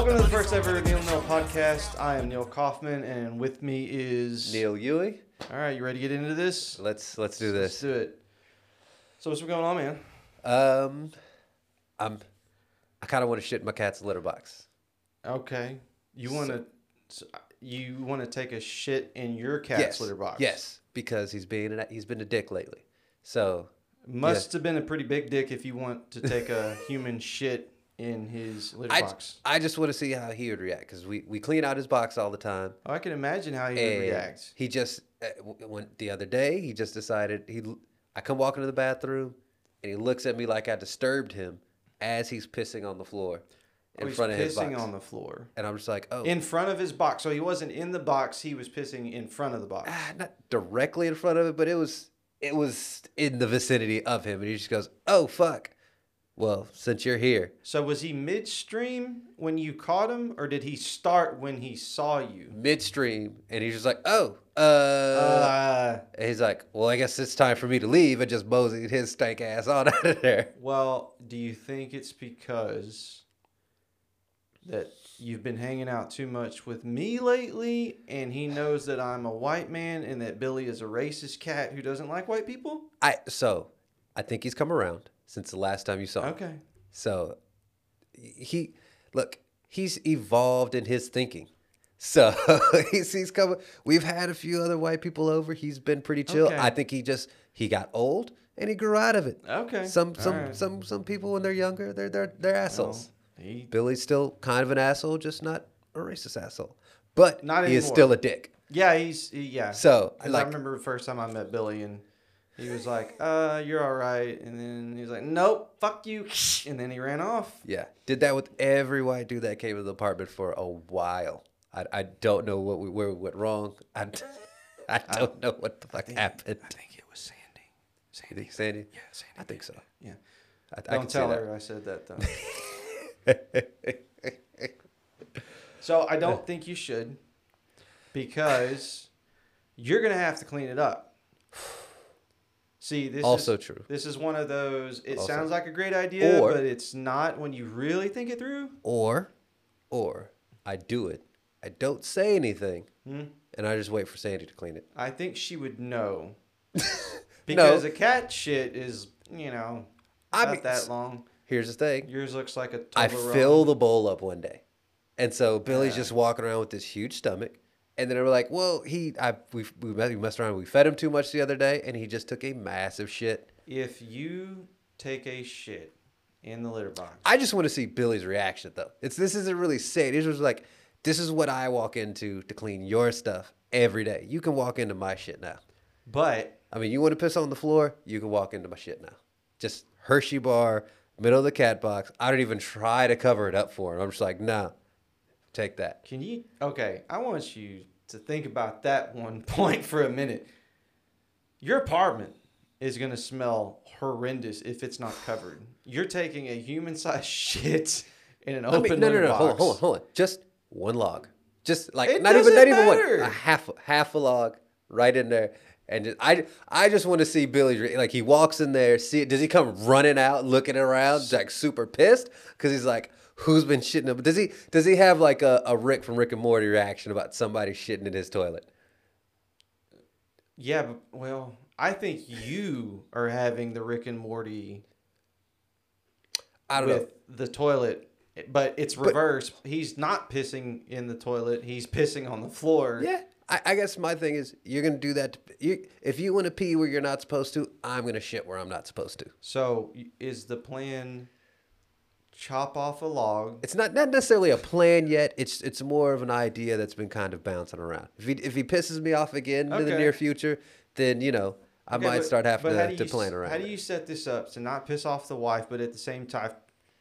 Welcome to the first ever Neil Mill podcast. I am Neil Kaufman, and with me is Neil Ewing. All right, you ready to get into this? Let's let's do Let's this. do it. So what's been going on, man? Um, I'm. I kind of want to shit in my cat's litter box. Okay, you want to you want to take a shit in your cat's yes. litter box? Yes, because he's being an, he's been a dick lately. So Must have been a pretty big dick if you want to take a human shit in his litter I, box. I just want to see how he would react because we, we clean out his box all the time. Oh, I can imagine how he would react. He just uh, went the other day. He just decided he. I come walking to the bathroom, and he looks at me like I disturbed him as he's pissing on the floor in Oh, front of his pissing box. on the floor and I'm just like, oh, in front of his box. So he wasn't in the box; he was pissing in front of the box. ah, not directly in front of it, but it was it was in the vicinity of him, and he just goes, "Oh fuck." Well, since you're here, So was he midstream when you caught him, or did he start when he saw you? midstream, and he's just like, "Oh, uh,", Uh, and he's like, "Well, I guess it's time for me to leave," and just moseyed his stank ass on out of there. well, do you think it's because that you've been hanging out too much with me lately, and he knows that I'm a white man, and that Billy is a racist cat who doesn't like white people? I so, I think he's come around since the last time you saw him. Okay. So, he look, he's evolved in his thinking. So he's he's coming. We've had a few other white people over. He's been pretty chill. Okay. I think he just he got old and he grew out of it. Okay. Some some right. some some people when they're younger, they're they're they're assholes. Well, he, Billy's still kind of an asshole, just not a racist asshole. But Not he is still a dick. yeah, he's he, yeah. So 'Cause I remember the first time I met Billy and he was like, uh, you're all right. And then he was like, nope, fuck you. And then he ran off. yeah, did that with every white dude that came to the apartment for a while. I, I don't know what we where we went wrong. I, I don't know what the fuck happened. I think it was Sandy. Sandy. Sandy? Yeah, Sandy. I think so. Yeah. I, I Don't can see tell that. her I said that though. so I don't think you should because you're gonna have to clean it up. See, this Also is, true. This is one of those. It Also- sounds like a great idea, Or- but it's not when you really think it through. Or, or I do it. I don't say anything, Hmm? and I just wait for Sandy to clean it. I think she would know because No. a cat shit is, you know, I not mean, that long. Here's the thing. Yours looks like a. I fill the bowl up one day, and so Billy's Yeah. just walking around with this huge stomach. And then they were like, "Well, he, I, we, we messed around. We fed him too much the other day, and he just took a massive shit." If you take a shit in the litter box, I just want to see Billy's reaction, though. It's this isn't really saying. It was like, "This is what I walk into to clean your stuff every day. You can walk into my shit now." but I mean, you want to piss on the floor? You can walk into my shit now. Just Hershey bar, middle of the cat box. I don't even try to cover it up for him. I'm just like, no, take that. Can you? Okay, I want you to think about that one point for a minute. Your apartment is going to smell horrendous if it's not covered. You're taking a human sized shit in an I open mean, no, no, no, hold on, hold on, hold on. Just one log. Just like It not even, doesn't even matter. one. A half, half a log, right in there. And just, I, I just want to see Billy. Like he walks in there. See, does he come running out, looking around, like super pissed? Because he's like, who's been shitting him? Does he, does he have like a, a Rick from Rick and Morty reaction about somebody shitting in his toilet? Yeah, but, well, I think you are having the Rick and Morty I don't know. with the toilet, but it's reversed. He's not pissing in the toilet. He's pissing on the floor. Yeah, I, I guess my thing is you're gonna do that. To, you, if you want to pee where you're not supposed to, I'm gonna shit where I'm not supposed to. So is the plan chop off a log? It's not not necessarily a plan yet. It's it's more of an idea that's been kind of bouncing around. If he if he pisses me off again in the Okay. near future, then you know I Okay, might but- start having but how to, do to you plan s- around. How do it. you set this up to not piss off the wife, but at the same time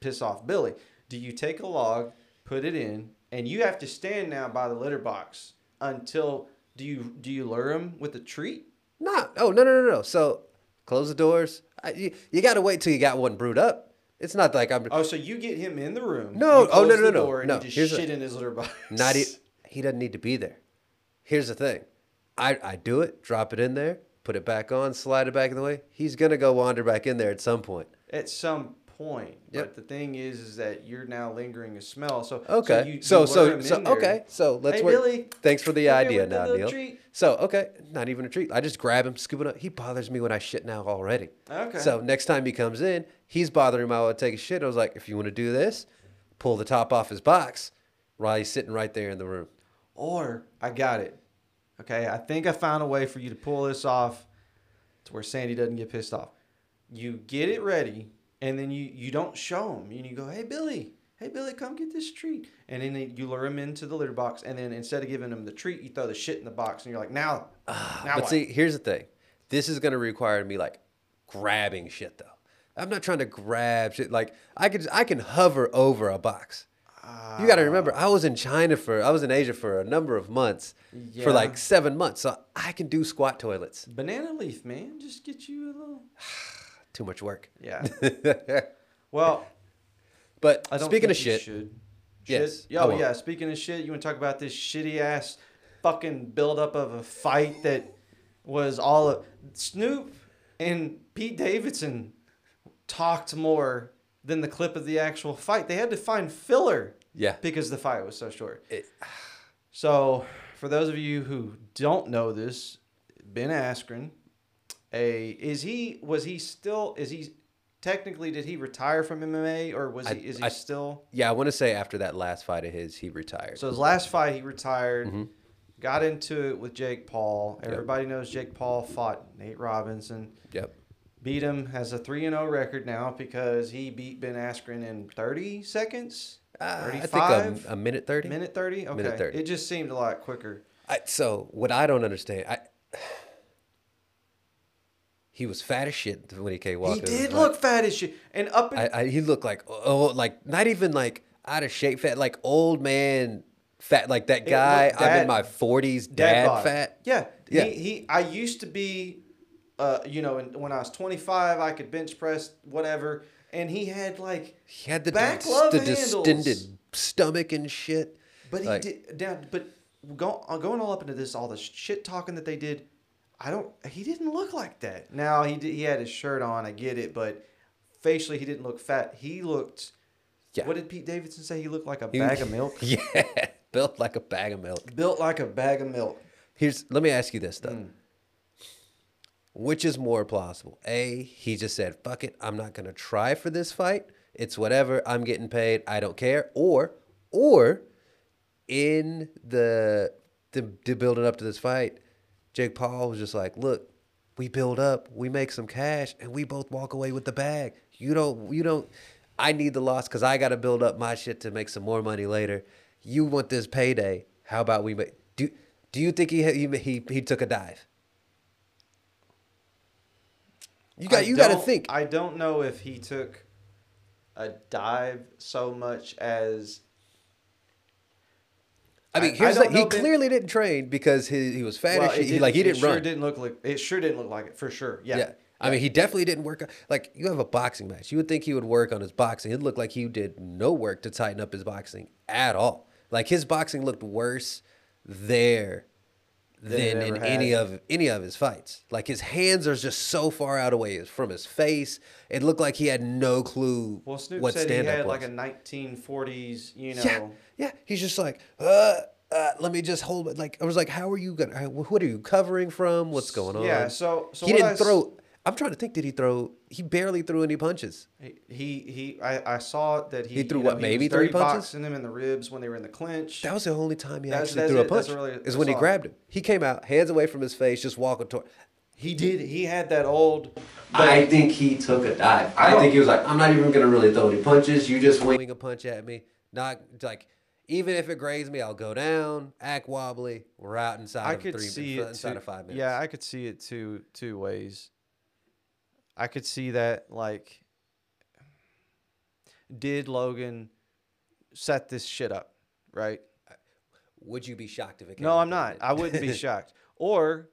piss off Billy? Do you take a log, put it in, and you have to stand now by the litter box until do you do you lure him with a treat? No, oh no no no no. So close the doors. I, you you got to wait till you got one brewed up. It's not like I'm Oh, so you get him in the room? No, you oh, no, no, the no, no, you just here's a- in his litter box. not. E- he doesn't need to be there. Here's the thing. I I do it. Drop it in there. Put it back on. Slide it back in the way. He's gonna go wander back in there at some point. At some point. Yep. But the thing is, is that you're now lingering a smell. So Okay. So you so lure him so, okay. So let's Hey, work. Billy, Thanks for the idea now, Neil. treat. So okay, not even a treat. I just grab him, scoop it up. He bothers me when I shit now already. Okay. So next time he comes in, he's bothering me while I take a shit. I was like, if you want to do this, pull the top off his box while he's sitting right there in the room. Or I got it. Okay, I think I found a way for you to pull this off to where Sandy doesn't get pissed off. You get it ready, and then you you don't show him. And you go, "Hey Billy, hey Billy, come get this treat." And then you lure him into the litter box, and then instead of giving him the treat, you throw the shit in the box, and you're like, "Now, ah, now but what?" see, here's the thing. This is gonna require me like grabbing shit though. I'm not trying to grab shit. Like I could, I can hover over a box. you got to remember, I was in China for, I was in Asia for a number of months, Yeah. for like seven months. So I can do squat toilets. banana leaf, man, just get you a little. Too much work. Yeah. Well, but speaking of shit, should. Yes, Shit? Oh won't. yeah. Speaking of shit, you want to talk about this shitty ass fucking buildup of a fight that was all of Snoop and Pete Davidson talked more than the clip of the actual fight. They had to find filler. Yeah. Because the fight was so short. It- so, for those of you who don't know this, Ben Askren, a is he was he still is he technically did he retire from MMA or was I- he is he I- still yeah, I want to say after that last fight of his, he retired. so his last fight, he retired. Mm-hmm. Got into it with Jake Paul. Everybody knows Jake Paul fought Nate Robinson. yep. Beat him. Has a three and zero record now because he beat Ben Askren in thirty seconds. Uh, I think a, a minute thirty. minute thirty. Okay. Minute 30. It just seemed a lot quicker. I, so what I don't understand, I he was fat as shit when he came walking. he did Like, look fat as shit, and up in, I, I, he looked like oh, like not even like out of shape, fat, like old man fat, like that guy. I'm in my forties, dad dad, fat. Yeah, Yeah. He, he I used to be, uh, you know, and when I was twenty five, I could bench press whatever, and he had like He had the back dis- glove the handles. distended stomach and shit. But he Like, did down. But go, uh, going all up into this, all the shit talking that they did, I don't. He didn't look like that. Now he did. He had his shirt on. I get it, but facially he didn't look fat. He looked. Yeah. What did Pete Davidson say? He looked like a bag of milk. Yeah, built like a bag of milk. Built like a bag of milk. Here's let me ask you this though. Hmm. Which is more plausible? A, he just said, fuck it, I'm not gonna try for this fight. It's whatever, I'm getting paid, I don't care. Or or in the the, the building up to this fight, Jake Paul was just like, look, we build up, we make some cash, and we both walk away with the bag. You don't you don't I need the loss because I gotta build up my shit to make some more money later. You want this payday. How about we make do do you think he he he, he took a dive? You got I you got to think. I don't know if he took a dive so much as I mean, I- I here's like he Ben- clearly didn't train because he he was fat well, as it shit. He, didn't- like he it didn't sure. Didn't look like it. Sure didn't look like it for sure. Yeah. Yeah. I mean, he definitely didn't work. Like, you have a boxing match. You would think he would work on his boxing. It looked like he did no work to tighten up his boxing at all. Like, his boxing looked worse there Than in ever any had. of any of his fights. Like, his hands are just so far out of way from his face. It looked like he had no clue Well, Snoop what said he stand up had was. like a 1940s, you know. Yeah, yeah. He's just like, uh, uh, let me just hold it. Like, I was like, how are you gonna? What are you covering from? What's going on? Yeah, so- so he didn't I s- throw. I'm trying to think. Did he throw? He barely threw any punches. He he, he I, I saw that he, He threw you know, what, he maybe was three punches? boxing him in the ribs when they were in the clinch. That was the only time he That's- actually that's threw a it. That's punch. really- is when he grabbed him. He came out, hands away from his face, just walking toward. he did. He had that old. I think he took a dive. I think he was like, I'm not even gonna really throw any punches. You just wing a punch at me. Not like. Even if it grazed me, I'll go down, act wobbly. We're out inside I of could three see it inside two, of five minutes. Yeah, I could see it two two ways. I could see that like did Logan set this shit up, right? Would you be shocked if it? Came No, I'm not. I wouldn't be shocked. Or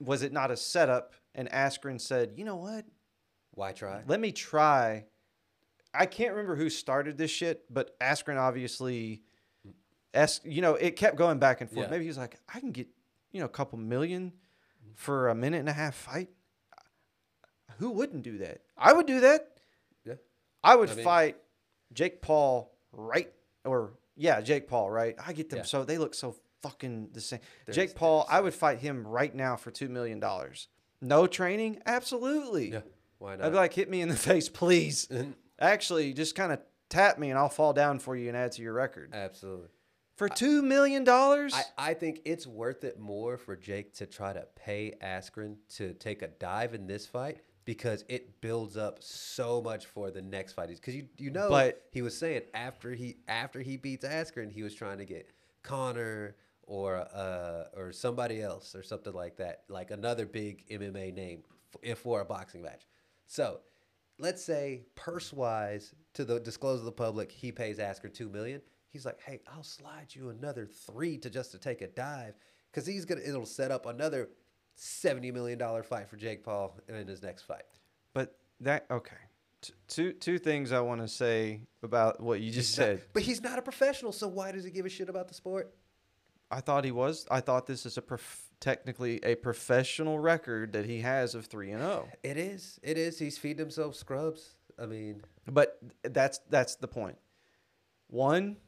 was it not a setup and Askren said, "You know what? Why try? Let me try." I can't remember who started this shit, but Askren obviously asked, you know, it kept going back and forth. Yeah. Maybe he was like, "I can get, you know, a couple million for a minute and a half fight." Who wouldn't do that? I would do that. Yeah. I would I mean- fight Jake Paul right or yeah, Jake Paul, right? I get them Yeah. so they look so fucking the same. They're- Jake Paul, I would fight him right now for two million dollars. No training? Absolutely. Yeah. Why not? I'd be like, hit me in the face, please. Actually, just kind of tap me and I'll fall down for you and add to your record. Absolutely. For two million dollars? I, I think it's worth it more for Jake to try to pay Askren to take a dive in this fight because it builds up so much for the next fight. Because you you know But- he was saying after he after he beats Askren, he was trying to get Conor or uh or somebody else or something like that, like another big MMA name if for a boxing match. So let's say purse wise to the disclose to the public, he pays Askren two million. He's like, hey, I'll slide you another three to just to take a dive, because he's gonna it'll set up another seventy million dollar fight for Jake Paul in his next fight. but that okay. T- two two things I want to say about what you just said. But he's not a professional, so why does he give a shit about the sport? I thought he was. I thought this is a prof- technically a professional record that he has of three and oh. zero. It is. It is. He's feeding himself scrubs. I mean, But that's that's the point. One,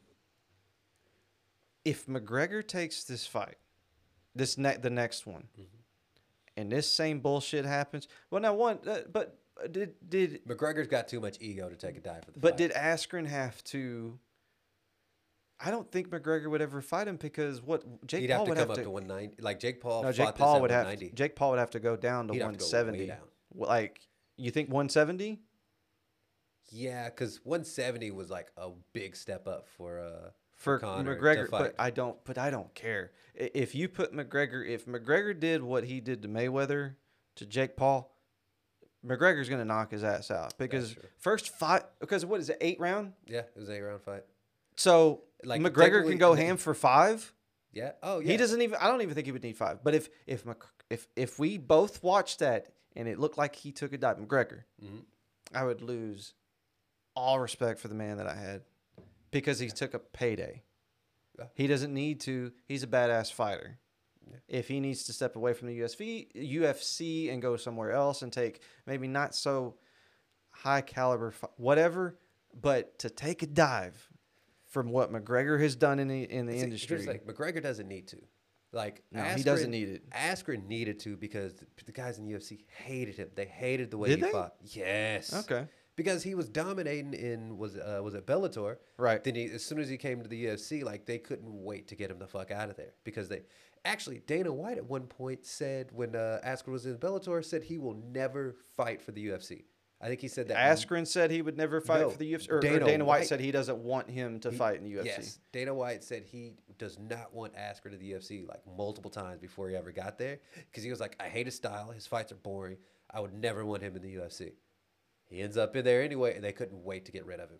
if McGregor takes this fight, this ne- the next one, mm-hmm. And this same bullshit happens, well, now one, uh, but uh, did did McGregor's got too much ego to take a dive for the but fight. did Askren have to? I don't think McGregor would ever fight him because what Jake He'd Paul have to would come have up to. to 190. Like Jake Paul. no, Jake Paul would have. 190. Jake Paul would have to go down to He'd have to go way 170. down. Like you think 170? Yeah, because 170 was like a big step up for uh for Conor to McGregor, but I don't. But I don't care if you put McGregor. If McGregor did what he did to Mayweather to Jake Paul, McGregor's gonna knock his ass out because first fight. Because what is it? Eight round. yeah, it was an eight round fight. So Like, McGregor can go ham for five. Yeah. Oh yeah. He doesn't even. I don't even think he would need five. But if if Mc, if if we both watched that and it looked like he took a dive, McGregor, Mhm. I would lose all respect for the man that I had because he took a payday. Yeah. He doesn't need to. He's a badass fighter. If he needs to step away from the UFC, UFC and go somewhere else and take maybe not so high caliber, whatever, but to take a dive from what McGregor has done in the in the See, industry. Like McGregor doesn't need to. Like No, he doesn't need it. Askren needed to because the, the guys in the UFC hated him. They hated the way Did he they? fought. Yes. Okay. Because he was dominating in was uh, was it Bellator? Right. Then he, as soon as he came to the UFC, like they couldn't wait to get him the fuck out of there because they actually Dana White at one point said when uh, Askren was in Bellator said he will never fight for the UFC. I think he said that Askren said he would never fight No, for the UFC, or or Dana Dana, White, White- said he doesn't want him to fight in the UFC. Yes, Dana White said he does not want Askren to the UFC like multiple times before he ever got there because he was like, I hate his style. His fights are boring. I would never want him in the UFC. He ends up in there anyway, and they couldn't wait to get rid of him.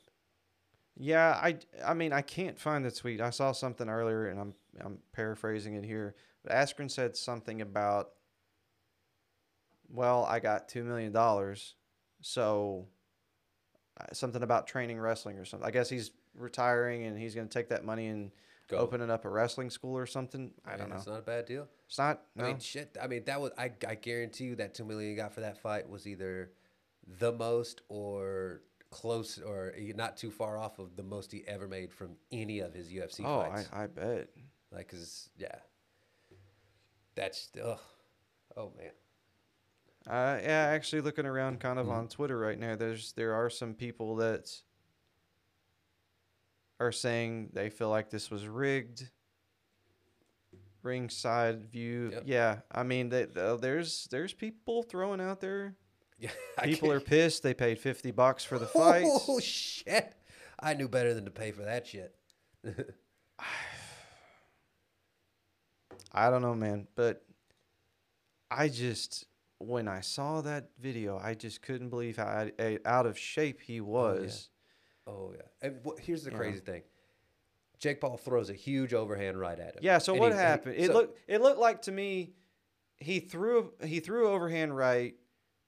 Yeah, I, I mean, I can't find the tweet. I saw something earlier, and I'm I'm paraphrasing it here. But Askren said something about, well, I got two million dollars, so uh, something about training wrestling or something. I guess he's retiring and he's going to take that money and Go. opening up a wrestling school or something. I don't know. It's not a bad deal. It's not. No. I mean, shit. I mean, that was. I, I guarantee you that two million you got for that fight was either the most or close or not too far off of the most he ever made from any of his UFC oh, fights. I, I bet. Like, cause yeah, that's ugh. oh man. Uh, yeah, actually looking around kind of Mm-hmm. on Twitter right now, there's there are some people that are saying they feel like this was rigged. Ringside view, Yep. yeah. I mean, uh, there's there's people throwing out there. Yeah, People are can't- They paid fifty bucks for the fight. Oh shit! I knew better than to pay for that shit. I don't know, man, but I just when I saw that video, I just couldn't believe how out eh, of shape he oh, was. Oh yeah. And wh- here's the Yeah. crazy thing. Jake Paul throws a huge overhand right at him. Yeah. So And what he- he- happened? it so- looked it looked like to me he threw he threw overhand right,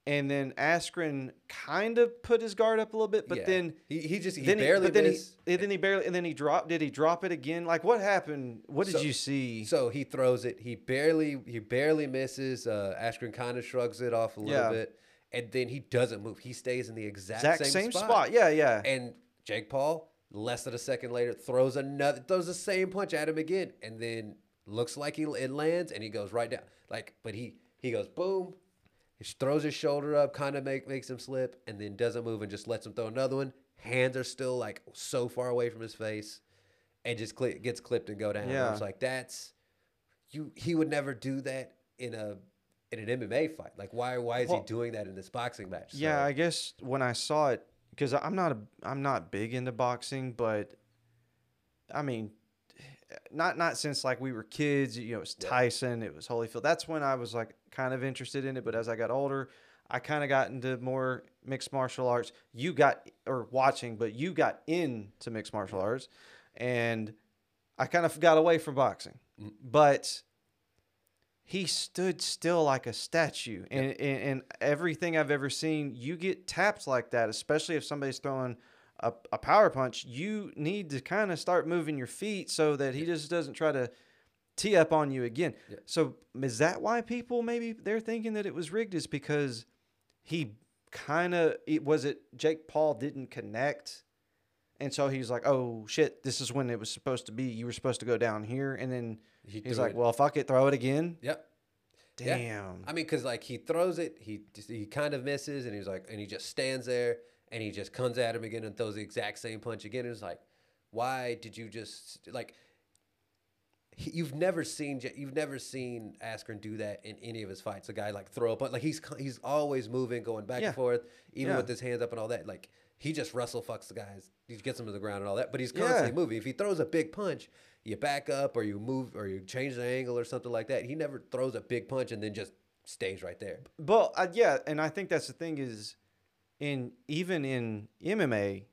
and then Askren kind of put his guard up a little bit, but yeah. then he, he just he then barely he, but then he and then he barely and then he dropped. Did he drop it again? Like what happened? What did So- you see? So he throws it. He barely he barely misses. Uh, Askren kind of shrugs it off a little Yeah. bit, and then he doesn't move. He stays in the exact, Exact same, same spot. spot. Yeah, yeah. And Jake Paul, less than a second later, throws another, throws the same punch at him again, and then looks like he it lands, and he goes right down. Like, but he he goes boom, he throws his shoulder up, kind of make makes him slip, and then doesn't move and just lets him throw another one. Hands are still like so far away from his face, and just cli gets clipped and go down. Yeah. It's like that's you. He would never do that in a in an MMA fight. Like, why why is Well- he doing that in this boxing match? Yeah, I guess when I saw it, because I'm not a, I'm not big into boxing, but I mean, not not since like we were kids. You know, it was Tyson, it was Holyfield. That's when I was like kind of interested in it. But as I got older, I kind of got into more mixed martial arts. You got or watching, but you got into mixed martial arts, and I kind of got away from boxing. Mm. But he stood still like a statue. And, and, and everything I've ever seen, you get tapped like that, especially if somebody's throwing a, a power punch. You need to kind of start moving your feet so that he just doesn't try to tee up on you again. So is that why people maybe they're thinking that it was rigged? Is because he kind of it was it Jake Paul didn't connect. And so he's like, "Oh shit! This is when it was supposed to be. You were supposed to go down here." And then He he's like, it. "Well, fuck it, throw it again." Yep. Yeah. Damn. I mean, because like he throws it, he he kind of misses, and he's like, and he just stands there, and he just comes at him again and throws the exact same punch again. And it's like, why did you just like? He, you've never seen you've never seen Askren do that in any of his fights. A guy like throw up like he's he's always moving, going back Yeah. and forth, even Yeah. with his hands up and all that. Like he just wrestle fucks the guys. He gets them to the ground and all that. But he's Yeah. constantly moving. If he throws a big punch, you back up or you move or you change the angle or something like that. He never throws a big punch and then just stays right there. Well, uh, yeah, and I think that's the thing is, in even in MMA,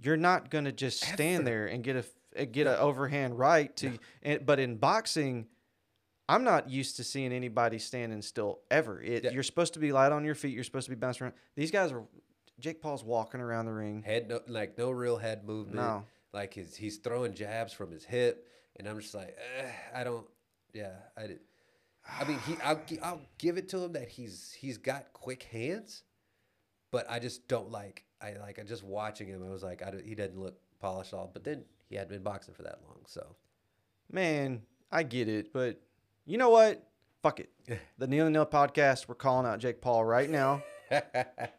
you're not gonna just stand there and get a uh, get an overhand right to. And, but in boxing, I'm not used to seeing anybody standing still ever. It, Yeah. You're supposed to be light on your feet. You're supposed to be bouncing around. These guys are. Jake Paul's walking around the ring. Head no, like no real head movement. No. Like his he's throwing jabs from his hip, and I'm just like, I don't. Yeah, I did. I mean, he I'll, gi- I'll give it to him that he's he's got quick hands, but I just don't like I like I just watching him. I was like, I don't- he doesn't look polished at all. But then he hadn't been boxing for that long, so Man, I get it, but you know what? Fuck it. The Neil and Neil podcast. We're calling out Jake Paul right now.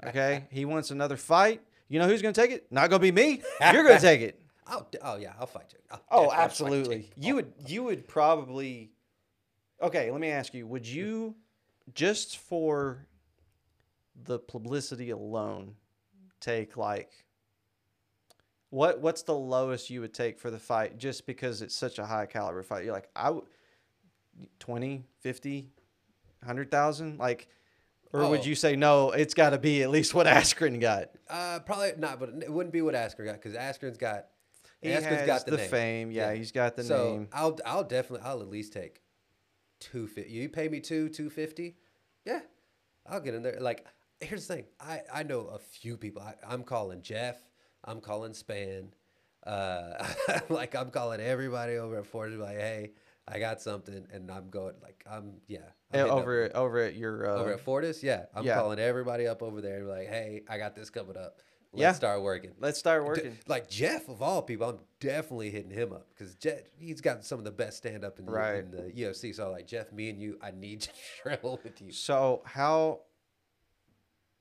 Okay, he wants another fight. You know who's gonna take it? Not gonna be me. You're gonna take it. I'll oh yeah, I'll fight you. I'll Oh, fight absolutely. You would. You would probably. Okay, let me ask you. Would you, just for the publicity alone, take like. What What's the lowest you would take for the fight just because it's such a high caliber fight? You're like, I would. 20, 50, 100,000? Like, or would Oh. you say, no, it's got to be at least what Askren got? Uh, probably not, but it wouldn't be what Asker got because Asker's got. He Asker's has got the, the fame. Yeah, he's got the so name. I'll I'll definitely I'll at least take two fifty. You pay me two two fifty, yeah, I'll get in there. Like here's the thing, I I know a few people. I, I'm calling Jeff. I'm calling Span. Uh, like I'm calling everybody over at Ford. Like, hey, I got something, and I'm going. Like I'm yeah. I'm up- over, at- over at your. Uh, over at Fortis, yeah. I'm yeah. calling everybody up over there and like, hey, I got this coming up. Let's Yeah. start working. Let's start working. like Jeff of all people, I'm definitely hitting him up because Jeff he's got some of the best stand up in, the- Right. in the UFC. So like Jeff, me and you, I need to travel with you. So how?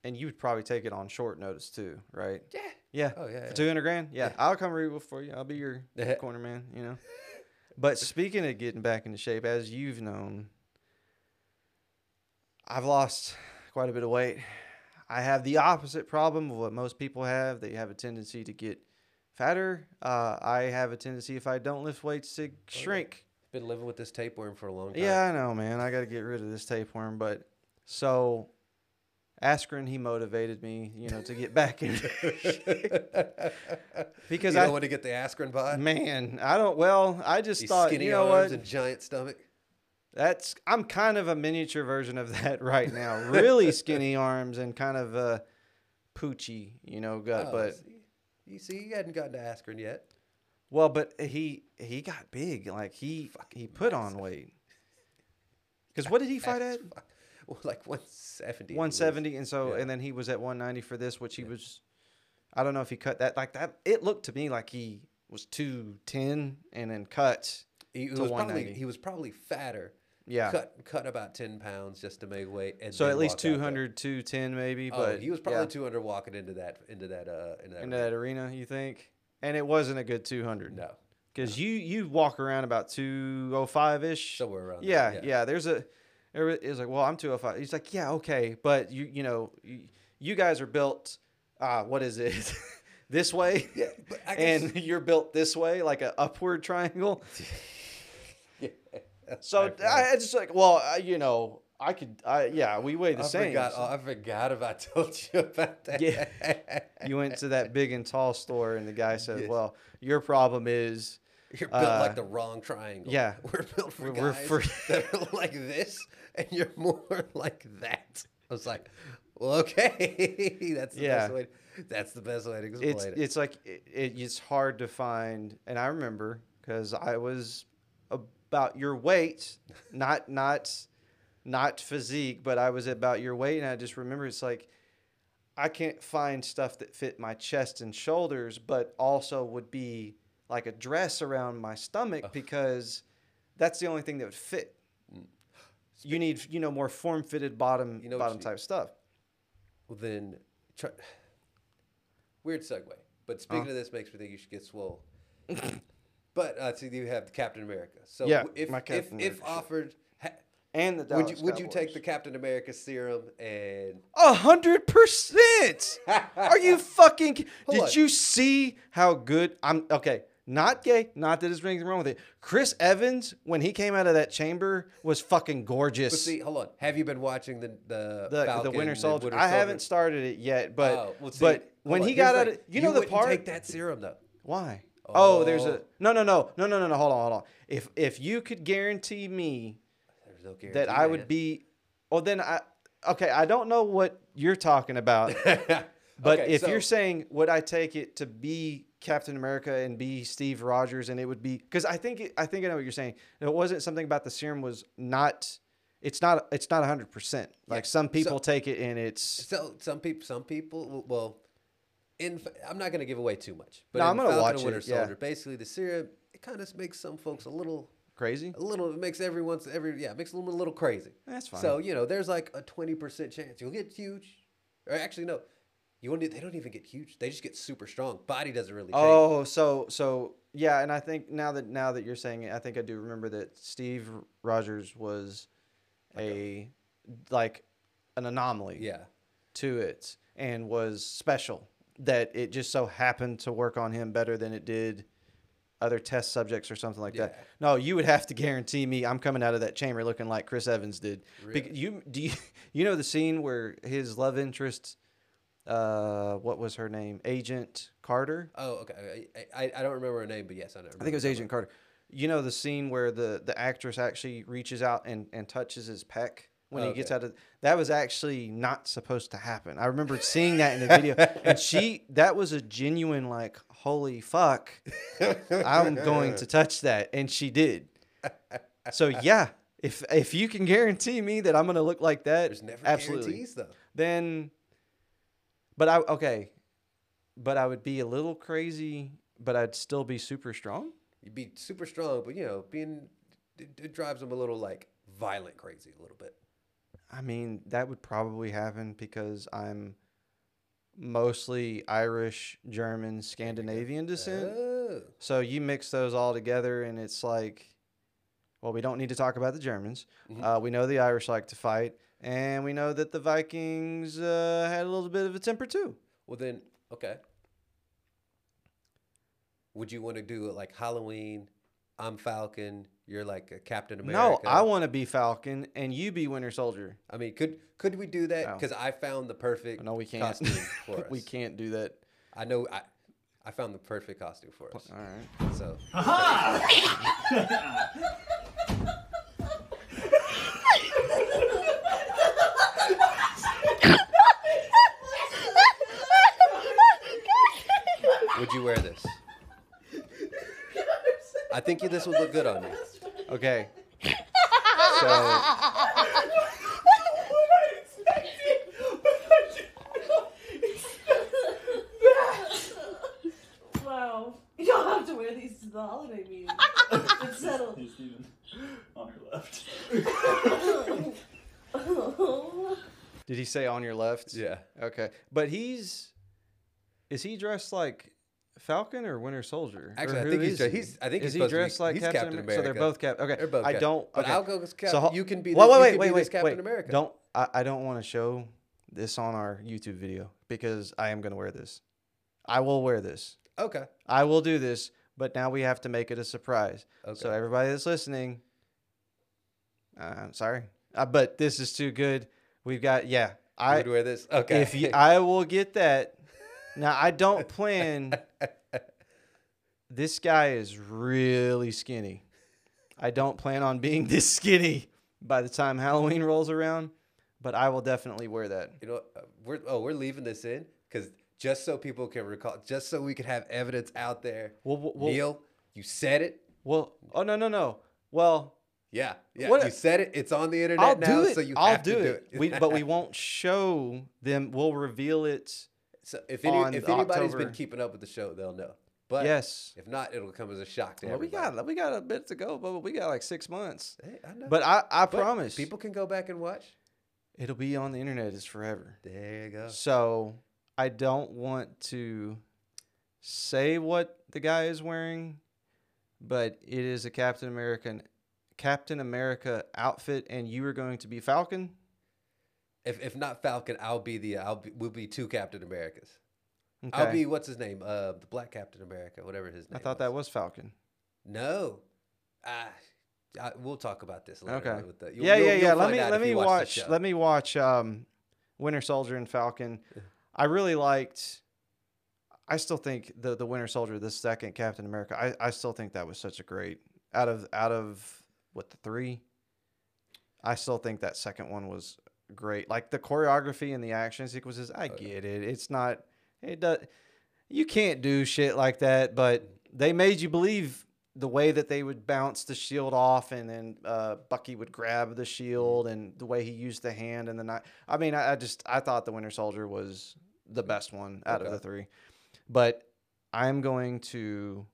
And you would probably take it on short notice too, right? Yeah. Yeah. Oh, yeah, For yeah. two hundred grand. Yeah, I'll come root for you. I'll be your corner man. You know. But speaking of getting back into shape, as you've known, I've lost quite a bit of weight. I have the opposite problem of what most people have. They have a tendency to get fatter. Uh, I have a tendency, if I don't lift weights, to shrink. Been living with this tapeworm for a long time. Yeah, I know, man. I got to get rid of this tapeworm. But so Askren, he motivated me, you know, to get back in. because I, want to get the Askren bod. man, I don't. Well, I just These thought, skinny you know arms what? and giant stomach. That's I'm kind of a miniature version of that right now. Really skinny arms and kind of a poochy, you know, gut. Oh, but see? you see, he hadn't gotten to Askren yet. well, but he he got big. Like he he put on weight. Because what did he fight at? like 170. 170, and so Yeah. and then he was at 190 for this, which he was. I don't know if he cut that like that. It looked to me like he was 210 and then cut. He, to was probably 190. he was probably fatter. Yeah. Cut cut about 10 pounds just to make weight. And So at least walk 200, 210 maybe. Oh, But he was probably yeah, 200 walking into that into that uh into that. into ring. that arena. You think? And it wasn't a good 200. No, Because you you walk around about 205 ish. somewhere around. Yeah, there. yeah, There's a. There it was like, well, I'm 205. He's like, yeah, okay, but you you know, you, you guys are built. Uh, what is it? this way. Yeah, guess- and you're built this way, like an upward triangle. Yeah. So I I, I just like, well, I, you know, I could, I yeah, we weigh the same. I same. forgot. so- I forgot about told you about that. Yeah. you went to that big and tall store, and the guy said, Yes. well, your problem is. You're built Uh, like the wrong triangle. yeah. we're built for We're- we're guys for- that are like this, and you're more like that. I was like, well, okay, that's the Yeah. best way. That's the best way to explain it's it. it's like it, it, it's hard to find and i remember because i was about your weight not not not physique but i was about your weight and i just remember it's like i can't find stuff that fit my chest and shoulders but also would be like a dress around my stomach because that's the only thing that would fit you need you know more form fitted bottom You know bottom you- type stuff Well, then, try, weird segue. But speaking Uh. of this, makes me think you should get swole. but uh, see, you have Captain America. So Yeah, if if, if offered, ha, and the would you Dallas would you take the Captain America serum and A hundred percent. Are you fucking? Hold Did on. you see how good? I'm okay. Not gay. Not that there's anything wrong with it. Chris Evans, when he came out of that chamber, was fucking gorgeous. But see, hold on. Have you been watching the the the Falcon the Winter Soldier. Winter I Soldier? haven't started it yet, but Oh, well, see, but when on. he Here's got out, of, you know the part. Take that serum though. Why? Oh. oh there's a Oh. no, no, no, no, no, no, no. Hold on, hold on. If if you could guarantee me no guarantee. that I would man. be, well, then I okay. I don't know what you're talking about. But Okay, if so- you're saying, would I take it to be Captain America and be Steve Rogers, and it would be because I think I think I know what you're saying. It wasn't something about the serum was not. It's not. It's not hundred percent. Like Yeah, some people so- take it and it's. So some people, some people, well, in I'm not going to give away too much, but No, I'm gonna watch and Winter it, yeah. Soldier, basically the serum it kind of makes some folks a little, Crazy. a little, it makes everyone's every yeah, it makes them a little crazy. That's fine. So you know, there's like a twenty percent chance you'll get huge, or actually no, you won't. They don't even get huge. They just get super strong. Body doesn't really. change. Oh, so so yeah, and I think now that now that you're saying it, I think I do remember that Steve Rogers was a like an anomaly. yeah. to it and was special. That it just so happened to work on him better than it did other test subjects or something like Yeah. that. No, you would have to guarantee me I'm coming out of that chamber looking like Chris Evans did. Really? Bec- you do you, you know the scene where his love interest, uh, what was her name? Agent Carter. Oh, okay. I, I, I don't remember her name, but yes, I know. I think it was Agent Carter. You know the scene where the the actress actually reaches out and and touches his pec when he gets Okay. out of that was actually not supposed to happen. I remember seeing that in the video and she that was a genuine like holy fuck. I'm going to touch that and she did. So yeah, if if you can guarantee me that I'm going to look like that, There's never absolutely. Then but I okay. But I would be a little crazy, but I'd still be super strong. You'd be super strong, but you know, being it, it drives them a little like violent crazy a little bit. I mean, that would probably happen because I'm mostly Irish, German, Scandinavian descent. Oh. So you mix those all together, and it's like, well, we don't need to talk about the Germans. Mhm. Uh, we know the Irish like to fight, and we know that the Vikings uh, had a little bit of a temper too. Well then, okay. Would you want to do it like Halloween? I'm Falcon. You're like a Captain America. No, I want to be Falcon, and you be Winter Soldier. I mean, could could we do that? No. Because I found the perfect No, we can't. costume for us. we can't do that. I know. I I found the perfect costume for us. All right. So Would you wear this? I think this would look good on me. Okay. Wow. You don't have to wear these to the holiday meal. It's settled. He's even on your left. did he say on your left? yeah. Okay, but he's is he dressed like Falcon or Winter Soldier? Actually, I think he's he? he's- I think is he's he to be- dressed like Captain, Captain America? So they're both Cap. Okay, They're both I don't. But okay. I'll go as Cap. So you can be. Wait, the, wait, wait, wait, wait, Captain wait. America. Don't I, I don't want to show this on our YouTube video because I am going to wear this. I will wear this. Okay. I will do this, but now we have to make it a surprise. Okay. So everybody that's listening, uh, I'm sorry, uh, but this is too good. We've got yeah. I I would wear this. Okay. if you, I will get that. Now I don't plan. this guy is really skinny. I don't plan on being this skinny by the time Halloween rolls around, but I will definitely wear that. you know, uh, we're oh we're leaving this in because just so people can recall, just so we can have evidence out there. Well, well, Neil, you said it. well, oh no, no, no. Well, Yeah, yeah. What- you said it. It's on the internet I'll now, do it. so you I'll have do to it. do it. we, but we won't show them. We'll reveal it. So if any, if anybody's October- been keeping up with the show, they'll know. But yes. if not, it'll come as a shock to Well, we got we got a bit to go, but we got like six months. Hey, I know. But I I But promise people can go back and watch. it'll be on the internet. It's forever. There you go. So I don't want to say what the guy is wearing, but it is a Captain American Captain America outfit, and you are going to be Falcon. If if not Falcon, I'll be the I'll be we'll be two Captain Americas. Okay. I'll be what's his name? Uh, the Black Captain America, whatever his name. I thought that was Falcon. no. Ah, I, we'll talk about this later. Okay. With the, you'll- yeah, you'll- yeah, you'll yeah. Let me let me watch. watch. Let me watch um, Winter Soldier and Falcon. I really liked. I still think the the Winter Soldier, the second Captain America. I, I still think that was such a great out of out of what the three. I still think that second one was great. Like the choreography and the action sequences. I Oh, get it. It's not. It does. You can't do shit like that, but they made you believe the way that they would bounce the shield off and then uh, Bucky would grab the shield and the way he used the hand and the knife. I mean, I, I just I thought the Winter Soldier was the best one out of the three, but I'm going to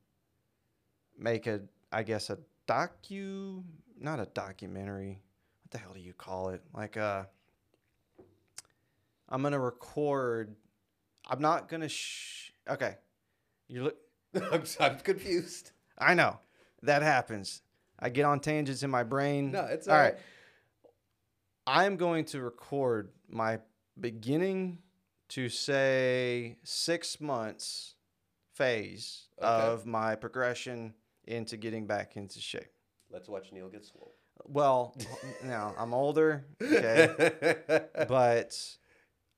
make a I guess a docu not a documentary. What the hell do you call it? Like uh I'm gonna record. I'm not gonna. Sh- okay, you look. I'm, I'm confused. I know that happens. I get on tangents in my brain. No, it's all right. alright. I'm going to record my beginning to say six months phase Okay. of my progression into getting back into shape. Let's watch Neil get swole. Well, now I'm older, okay, but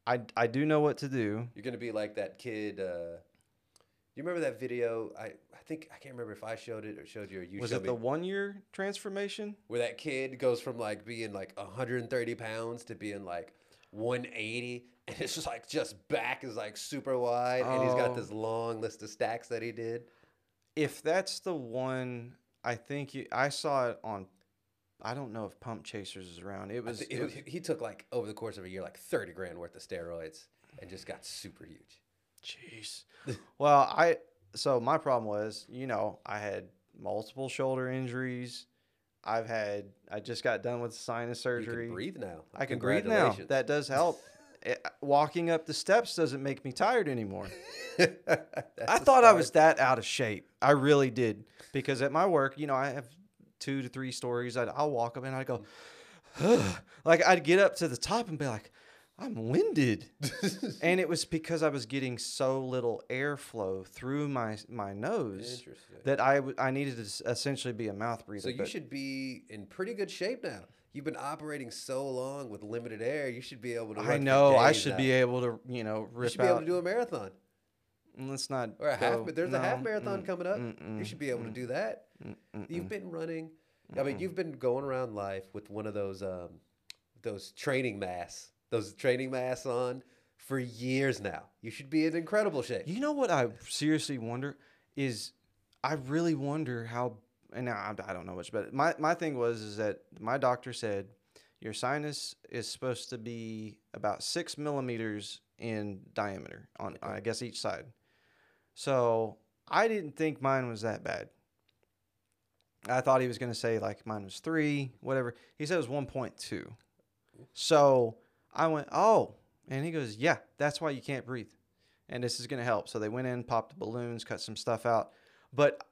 I I do know what to do. You're gonna be like that kid. Uh, you remember that video? I I think I can't remember if I showed it or showed you or you Was showed it me. the one year transformation? where that kid goes from like being like 130 pounds to being like 180 and it's just like just back is like super wide and he's got this long list of stacks that he did If that's the one, I think you, I saw it on. I don't know if Pump Chasers is around. It was. it was he- took like over the course of a year like 30 grand worth of steroids and just got super huge Jeez. well, I so my problem was, you know, I had multiple shoulder injuries. I've had. I just got done with sinus you surgery. can breathe now I can breathe now. That does help. It- walking up the steps doesn't make me tired anymore. I thought I was that out of shape. I really did because at my work, you know, I have two to three stories. I'd, I'll walk up and I'd go, like I'd get up to the top and be like, I'm winded, and it was because I was getting so little airflow through my my nose that I w- I needed to essentially be a mouth breather. So you but- should be in pretty good shape now. You've been operating so long with limited air. You should be able to. I know I should be able to, you know, You rip should be able to do a marathon let's not or a half. But there's a half marathon mm, coming up. mm-mm, you should be able to mm, do that. Mm, mm, You've been running. I mean, you've been going around life with one of those um, those training masks, those training masks on for years now. You should be in incredible shape. You know what I seriously wonder is I really wonder how and now I, I don't know much but my my thing was is that my doctor said your sinus is supposed to be about six millimeters in diameter on I guess each side. So I didn't think mine was that bad. I thought he was going to say like mine was three, whatever. He said it was 1.2. So I went, oh. And he goes, yeah, that's why you can't breathe. And this is going to help. So they went in, popped the balloons, cut some stuff out. But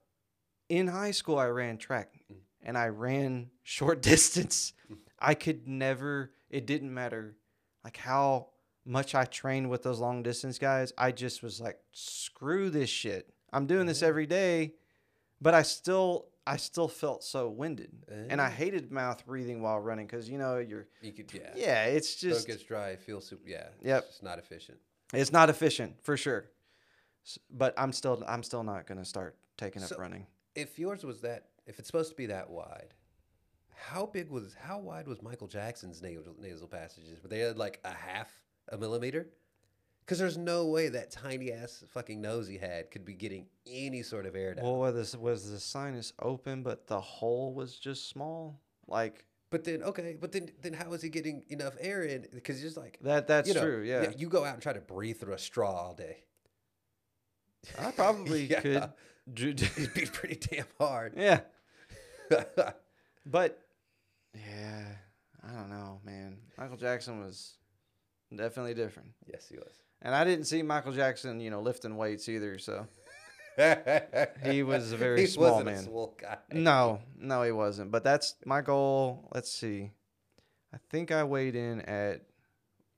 in high school, I ran track and I ran short distance. I could never, it didn't matter like how much I trained with those long distance guys. I just was like, screw this shit. I'm doing this mm-hmm. every day, but I still, I still felt so winded, and I Ah. hated mouth breathing while running because you know you're, You could, yeah. yeah, it's just, gets dry. It feels super. Yeah. Yep. It's not efficient. it's not efficient for sure. But I'm still, I'm still not gonna start taking up running. If yours was that, if it's supposed to be that wide, how big was, how wide was Michael Jackson's nasal, nasal passages? Were they like a half a millimeter? Because there's no way that tiny ass fucking nose he had could be getting any sort of air down. Well, was this was the sinus open, but the hole was just small? Like But then okay, but then then how is he getting enough air in? Because just like that. That's you know, true. Yeah. You go out and try to breathe through a straw all day. I probably Yeah. could. It'd be pretty damn hard. yeah. But yeah, I don't know, man. Michael Jackson was definitely different, yes, he was. And I didn't see Michael Jackson, you know, lifting weights either. So he was a very he small man. Guy. No, no, he wasn't. But that's my goal. Let's see. I think I weighed in at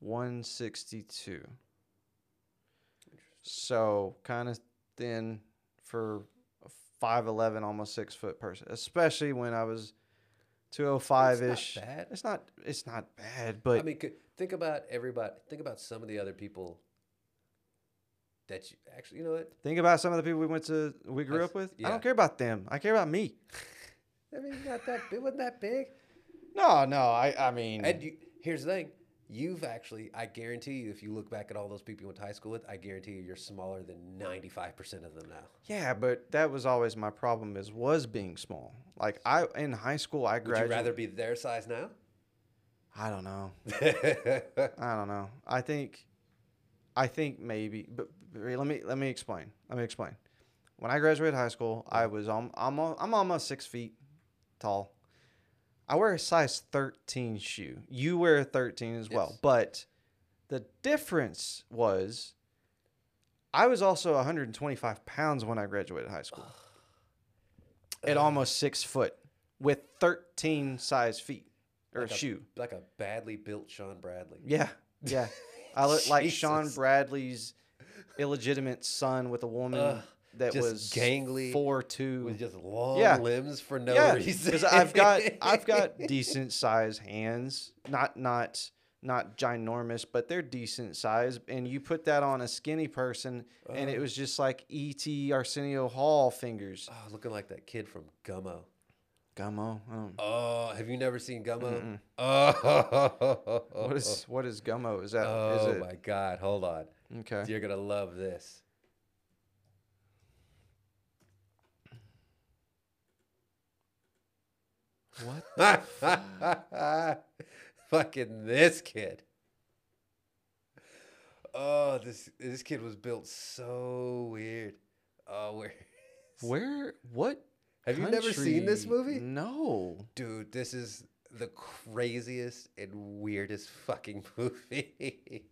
162. So kind of thin for a 5'11, almost six foot person, especially when I was 205 ish. It's not bad. It's not. Bad, but I mean, think about everybody. Think about some of the other people that you actually. You know what? think about some of the people we went to, we grew That's- up with. I don't care about them. I care about me. I mean, not that. It wasn't that big. No, no. I. I mean. And you, here's the thing. You've actually, I guarantee you, if you look back at all those people you went to high school with, I guarantee you, you're smaller than 95% of them now. Yeah, but that was always my problem is was being small. Like I in high school I graduated. Would you rather be their size now? I don't know. I don't know. I think I think maybe but let me let me explain. Let me explain. When I graduated high school, I was um, I'm I'm almost 6 feet tall. I wear a size 13 shoe. You wear a 13 as well. Yes. But the difference was I was also 125 pounds when I graduated high school. At almost six foot with 13 size feet or Like a- shoe. Like a badly built Shawn Bradley. Yeah, yeah. I look like Shawn Bradley's illegitimate son with a woman Ugh, that just was gangly four two. With just long Yeah. limbs for no yeah, reason. because I've got I've got decent size hands, not not not ginormous, but they're decent size. And you put that on a skinny person, and it was just like E.T. Arsenio Hall fingers. Oh, looking like that kid from Gummo. Gummo. Oh. Have you never seen Gummo? Oh, What is what is Gummo? Is that? Oh it my God! Hold on, okay? you're gonna love this. What? Fucking this kid. Oh, this this kid was built so weird. Oh, where? Where? What? Have you never seen this movie? No. Dude, this is the craziest and weirdest fucking movie.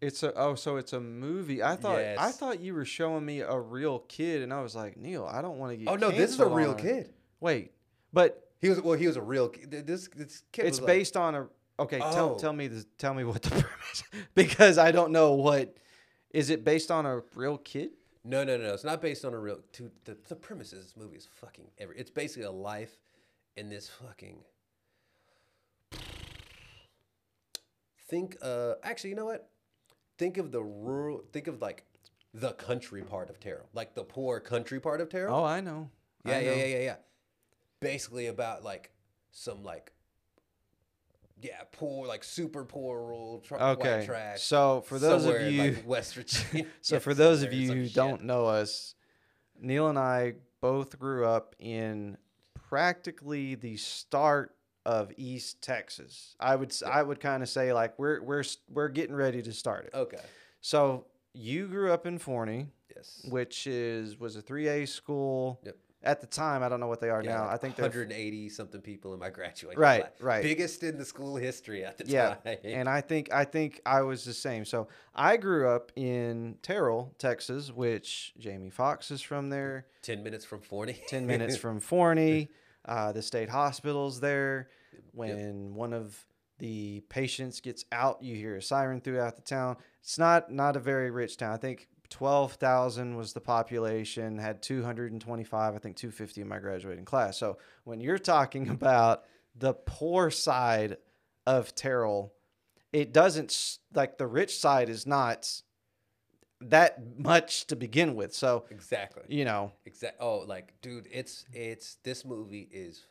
It's a oh, so it's a movie. I thought I thought you were showing me a real kid, and I was like, Neil, I don't want to get. oh no, this is a real on kid. Wait, but He was well, he was a real kid. This this kid it's was like- based on a. Okay, tell Oh. tell me the tell me what the premise because I don't know what. Is it based on a real kid? No, no, no. no! It's not based on a real. Dude, the, the premise of this movie is fucking. Every, it's basically a life in this fucking. Think. Uh, actually, you know what? Think of the rural. Think of like the country part of Terrell, like the poor country part of Terrell. Oh, I know. I yeah, yeah, know. yeah, yeah, yeah. Basically about like some like. Yeah, poor, like super poor rural tra- Okay, trash. so for those of you- like West Virginia. So Yeah, for those of you who shit. don't know us, Neil and I both grew up in practically the start of East Texas. I would s I would kind of say like we're we're we're getting ready to start it. Okay. So you grew up in Forney. Yes. which is was a three A school. Yep. At the time, I don't know what they are Yeah, now. like I think they're 180 something people in my graduating Right, class. right. Biggest in the school history at the yeah, time. and I think I think I was the same. So I grew up in Terrell, Texas, which Jamie Foxx is from there. 10 minutes from Forney. 10 minutes from Forney. Uh, the state hospital's there. When one of the patients gets out, you hear a siren throughout the town. It's not not a very rich town. I think 12,000 was the population, had 225, I think 250 in my graduating class. So when you're talking about the poor side of Terrell, it doesn't like the rich side is not that much to begin with. So, exactly. you know, Exact. Oh, like, dude, it's it's this movie is,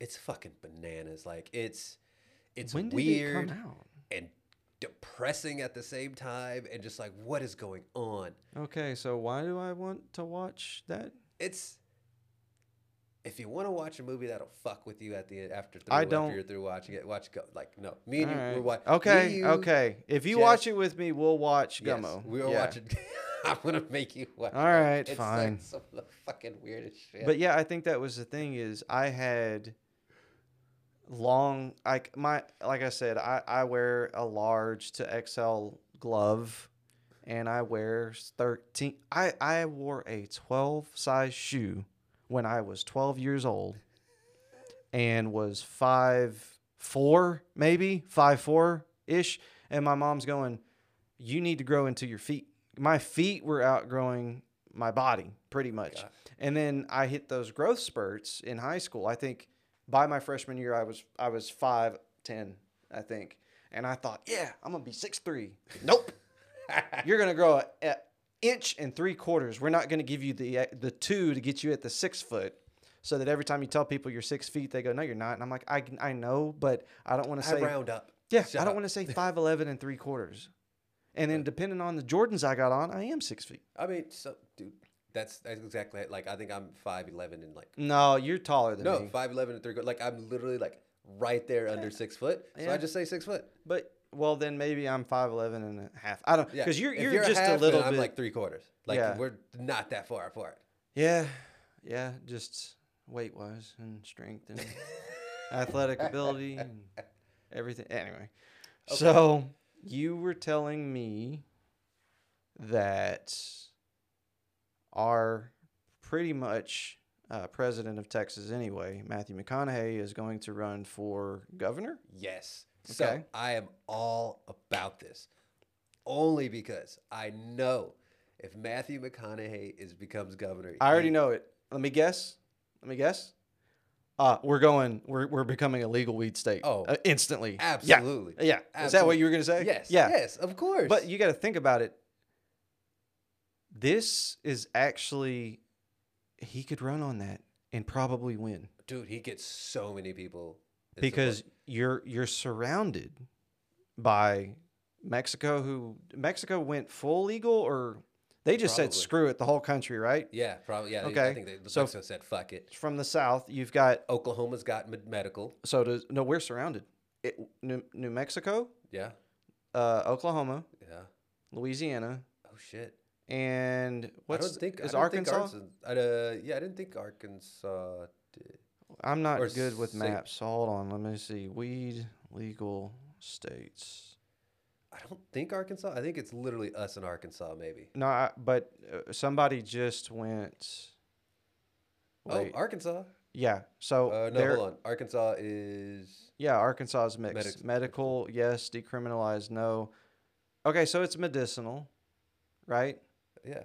it's fucking bananas. Like, it's it's when did weird it come out? and depressing at the same time, and just like, what is going on? Okay, so why do I want to watch that? It's if you want to watch a movie that'll fuck with you at the end after through, I don't- you're through watching it, watch go. Like, no, me and you, we're watching. Okay, okay. If you Jess- watch it with me, we'll watch Yes, Gummo. we were Yeah. watching. I'm gonna make you watch. All right, it. it's fine. Like some of the fucking weirdest shit. But yeah, I think that was the thing is I had long like my like I said, I, I wear a large to XL glove and I wear thirteen I, I wore a twelve size shoe when I was twelve years old and was five four, maybe, five four ish. And my mom's going, You need to grow into your feet. My feet were outgrowing my body pretty much. God. And then I hit those growth spurts in high school. I think by my freshman year I was I was five ten, I think. And I thought, yeah, I'm gonna be six three. Nope. You're gonna grow a, a inch and three quarters. We're not gonna give you the the two to get you at the six foot. So that every time you tell people you're six feet, they go, "No, you're not." And I'm like, "I I know, but I don't want to say round up. yeah, Shut I don't want to say five eleven and three quarters. And then depending on the Jordans I got on, I am six feet. I mean, so dude, that's that's exactly like I think I'm five eleven and like No, you're taller than me. no five eleven and three. Like I'm literally like right there under six foot. So I just say six foot. But well, then maybe I'm five eleven and a half. I don't Yeah, because you're you're, just half, a little bit. I'm like three quarters. Like Yeah. we're not that far apart. yeah, yeah, just weight wise and strength and athletic ability and everything. Anyway, so you were telling me that our pretty much uh, president of Texas anyway, Matthew McConaughey, is going to run for governor. Yes. So Okay. I am all about this, only because I know if Matthew McConaughey is becomes governor, I already he- know it. Let me guess. Let me guess. Uh, we're going. We're, we're becoming a legal weed state. Oh, uh, instantly. Yeah. Absolutely. Yeah. Is that what you were gonna say? Yes. Yeah. Yes. Of course. But you got to think about it. This is actually, he could run on that and probably win dude, he gets so many people because you're you're surrounded by Mexico. Who Mexico went full legal or they just said screw it the whole country, right? yeah, probably yeah. Okay, I think they, so- so said fuck it. From the south, you've got Oklahoma's got med- medical. so does no we're surrounded. It, New, New Mexico, Yeah. uh, Oklahoma, Yeah. Louisiana, Oh shit. And what's I don't think is I don't think Arkansas? I, uh, yeah, I didn't think Arkansas did. I'm not or good with maps. So hold on, let me see. Weed legal states. I don't think Arkansas. I think it's literally us in Arkansas, maybe. No, I, but uh, somebody just went. Wait, Oh, Arkansas. yeah. So Uh, no, hold on. Arkansas is Yeah, Arkansas is mixed. Medic- Medical, yes. Decriminalized, no. Okay, so it's medicinal, right? Yeah.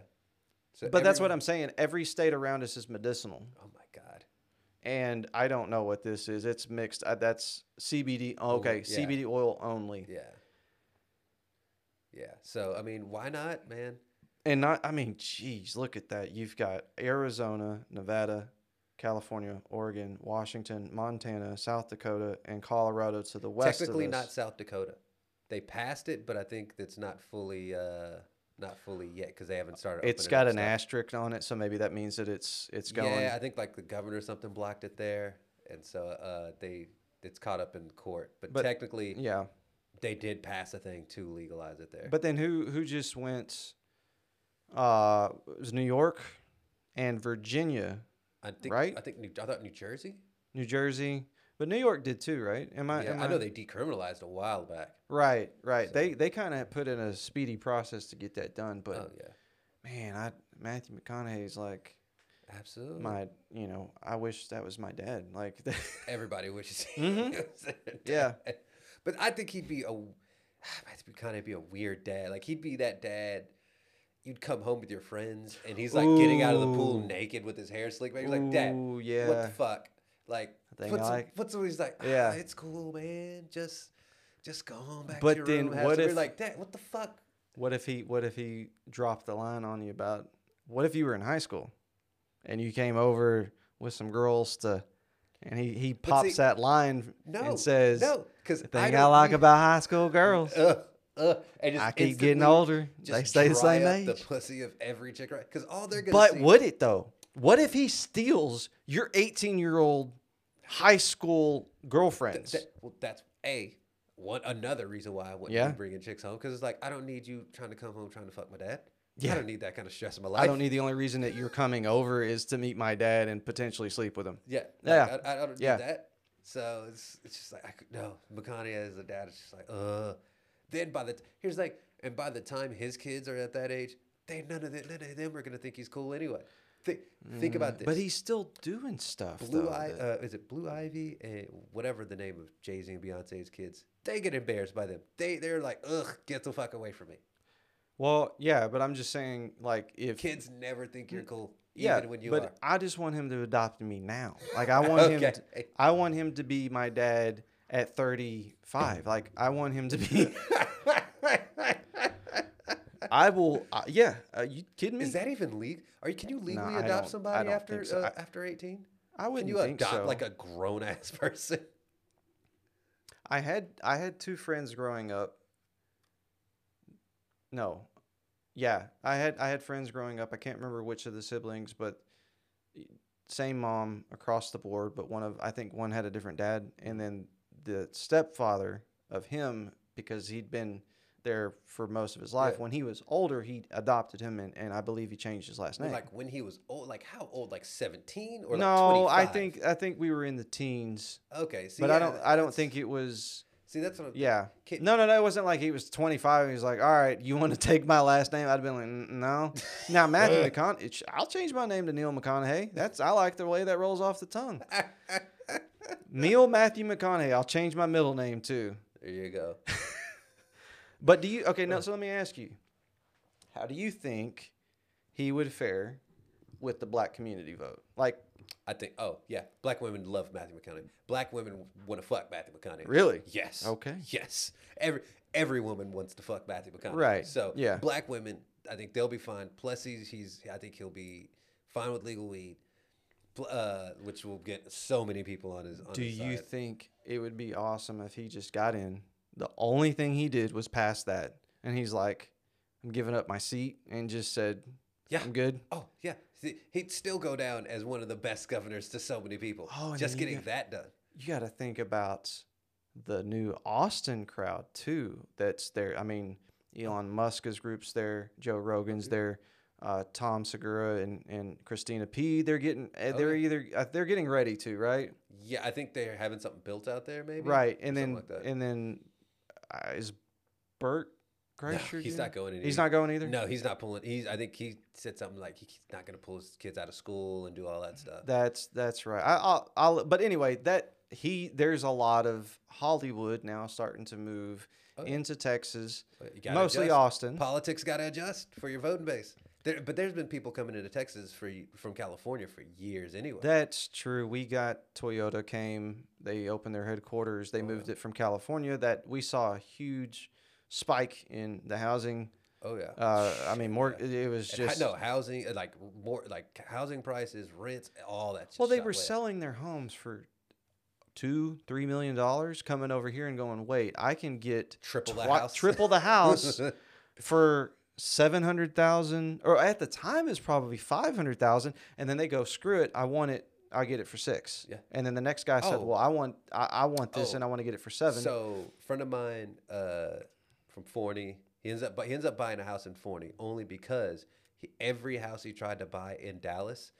So But that's what I'm saying. Every state around us is medicinal. Oh my god. and I don't know what this is. It's mixed. Uh, that's CBD. oh, Okay, yeah. CBD oil only, Yeah. Yeah. So I mean, why not, man? and not. I mean, geez, look at that. You've got Arizona, Nevada, California, Oregon, Washington, Montana, South Dakota, and Colorado to the west. Technically, not. South Dakota. They passed it, but I think that's not fully, uh, not fully yet because they haven't started. It's got up an stuff. asterisk on it, so maybe that means that it's it's going. Yeah, I think like the governor or something blocked it there, and so uh, they it's caught up in court. But, But- technically, yeah. they did pass a thing to legalize it there. But then who who just went? Uh, it was New York and Virginia, I think Right? I think New, I thought New Jersey. New Jersey, but New York did too, right? Am I? Yeah, am I know they decriminalized a while back. Right, right. So- They they kind of put in a speedy process to get that done, but oh yeah, man, I Matthew McConaughey's like absolutely. my, you know, I wish that was my dad. Like, Everybody wishes. he Mhm. was their Yeah. but I think he'd be a Matthew McConaughey'd be a weird dad. Like he'd be that dad. You'd come home with your friends, and he's like getting out of the pool naked with his hair slicked back. He's like, "Dad, Ooh, what the fuck?" Like, thing what's I like. what's he's like? Yeah. yeah, it's cool, man. Just just go home back But to your then room. what some-" You're if- like, "Dad, what the fuck?" What if he what if he dropped the line on you about what if you were in high school and you came over with some girls to and he, he pops see- that line No, and says no, because the thing I, like about high school girls. uh, uh, and just I keep getting older. They stay the same age. The pussy of every chick, right? Because all they're gonna But would it though? What if he steals your 18 year old high school girlfriends? That, well, that's a one another reason why I wouldn't Yeah. be bringing chicks home because it's like I don't need you trying to come home trying to fuck my dad. Yeah. I don't need that kind of stress in my life. I don't need the only reason that you're coming over is to meet my dad and potentially sleep with him. Yeah, like, Yeah. I, I don't need Yeah. that. So it's it's just like I could no McConaughey as a dad. It's just like uh. Then by the t- here's like and by the time his kids are at that age, they none of them none of them are gonna think he's cool anyway. Think think about this. But he's still doing stuff. Blue though, Eye, that- uh, is it Blue Ivy and whatever the name of Jay Z and Beyonce's kids? They get embarrassed by them. They they're like, ugh, get the fuck away from me. well, yeah, but I'm just saying, like, if Kids never think you're cool, yeah, when you but are. I just want him to adopt me now. Like, I want him. To, Okay. I want him to be my dad at 35. Like, I want him to be. I will. Uh, yeah, uh, you kidding me? Is that even legal? Are you? Can you legally I adopt somebody after so. uh, after eighteen? I wouldn't can you think adopt so. like a grown ass person? I had I had two friends growing up. No. Yeah, I had I had friends growing up. I can't remember which of the siblings, but same mom across the board, but one of I think one had a different dad and then the stepfather of him because he'd been there for most of his life. Yeah. When he was older, he adopted him and, and I believe he changed his last name. Like when he was old, like how old? Like seventeen or like no, I think I think we were in the teens. Okay, see, but yeah, I don't I don't think it was See, that's what. I'm, Yeah. No, no, no. It wasn't like he was 25 and he was like, all right, you want to take my last name? I'd have been like, no. Now, Matthew McConaughey, I'll change my name to Neil McConaughey. That's I like the way that rolls off the tongue. Neil Matthew McConaughey. I'll change my middle name too. There you go. But do you, okay, now, so let me ask you, how do you think he would fare with the black community vote? Like, I think. Oh yeah, black women love Matthew McConaughey. Black women want to fuck Matthew McConaughey. Really? Yes. Okay. Yes. Every every woman wants to fuck Matthew McConaughey. Right. So Yeah. black women, I think they'll be fine. Plus, he's he's. I think he'll be fine with legal weed, uh, which will get so many people on his. On do his you side. think it would be awesome if he just got in? The only thing he did was pass that. And he's like, I'm giving up my seat and just said, Yeah. I'm good. Oh yeah, he'd still go down as one of the best governors to so many people. Oh, just getting got- that done. You got to think about the new Austin crowd too. That's there. I mean, Elon Musk's group's there, Joe Rogan's Mm-hmm. there, uh, Tom Segura and, and Christina P. They're getting, uh, Oh, they're either, uh, they're getting ready to, right? Yeah, I think they're having something built out there, maybe. Right. And then, like and then uh, is Bert No, Kreischer? he's doing- not going. He's not going either. No, he's not pulling. He's. I think he said something like he's not going to pull his kids out of school and do all that stuff. That's that's right. I, I'll, I'll but anyway, that he there's a lot of Hollywood now starting to move Oh, yeah. into Texas, But you gotta mostly adjust. Austin. Politics got to adjust for your voting base. There, but there's been people coming into Texas for from California for years anyway. That's true. We got Toyota came. They opened their headquarters. They Oh, moved yeah. it from California. That we saw a huge spike in the housing. oh yeah. Uh, I mean, more. Yeah. It was just no housing, uh, like more like housing prices, rents, all that. Well, they were selling their homes for two, three million dollars, coming over here and going, wait, I can get Triple the house." triple the house for seven hundred thousand, or at the time it's probably five hundred thousand, and then they go, screw it, I want it, I get it for six. Yeah. And then the next guy said, Oh. well, I want, I, I want this, Oh. and I want to get it for seven. So, friend of mine uh, from Forney, he ends up, but he ends up buying a house in Forney only because he, every house he tried to buy in Dallas,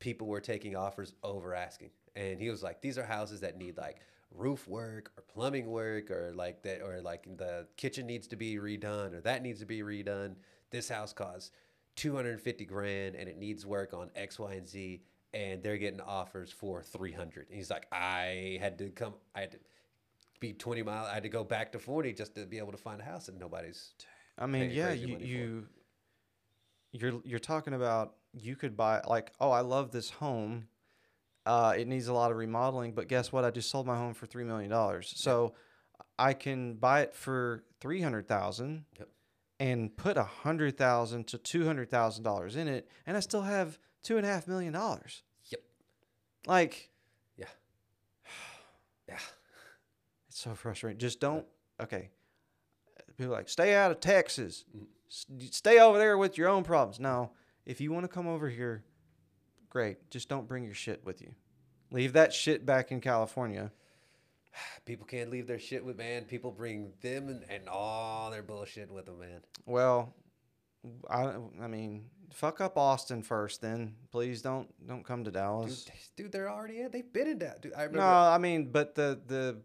people were taking offers over asking, and he was like, "These are houses that need like roof work or plumbing work or like that or like the kitchen needs to be redone or that needs to be redone. This house costs 250 grand and it needs work on X, Y, and Z." And they're getting offers for 300. And he's like, I had to come, I had to be 20 mile. I had to go back to 40 just to be able to find a house, and nobody's. I mean, yeah, you you you're you're talking about you could buy like, oh, I love this home. Uh, it needs a lot of remodeling, but guess what? I just sold my home for three million dollars, so I can buy it for three hundred thousand Yep. and put a hundred thousand to two hundred thousand dollars in it, and I still have two and a half million dollars. Yep. Like, Yeah. Yeah. It's so frustrating. Just don't. Okay. People are like stay out of Texas. S- Stay over there with your own problems. No, if you want to come over here, great. Just don't bring your shit with you. Leave that shit back in California. People can't leave their shit with man. People bring them and, and all their bullshit with them, man. Well, I I mean, fuck up Austin first, then please don't don't come to Dallas. they- dude, they're already in. They've been in that. Dude, I remember. No, I mean, but the the.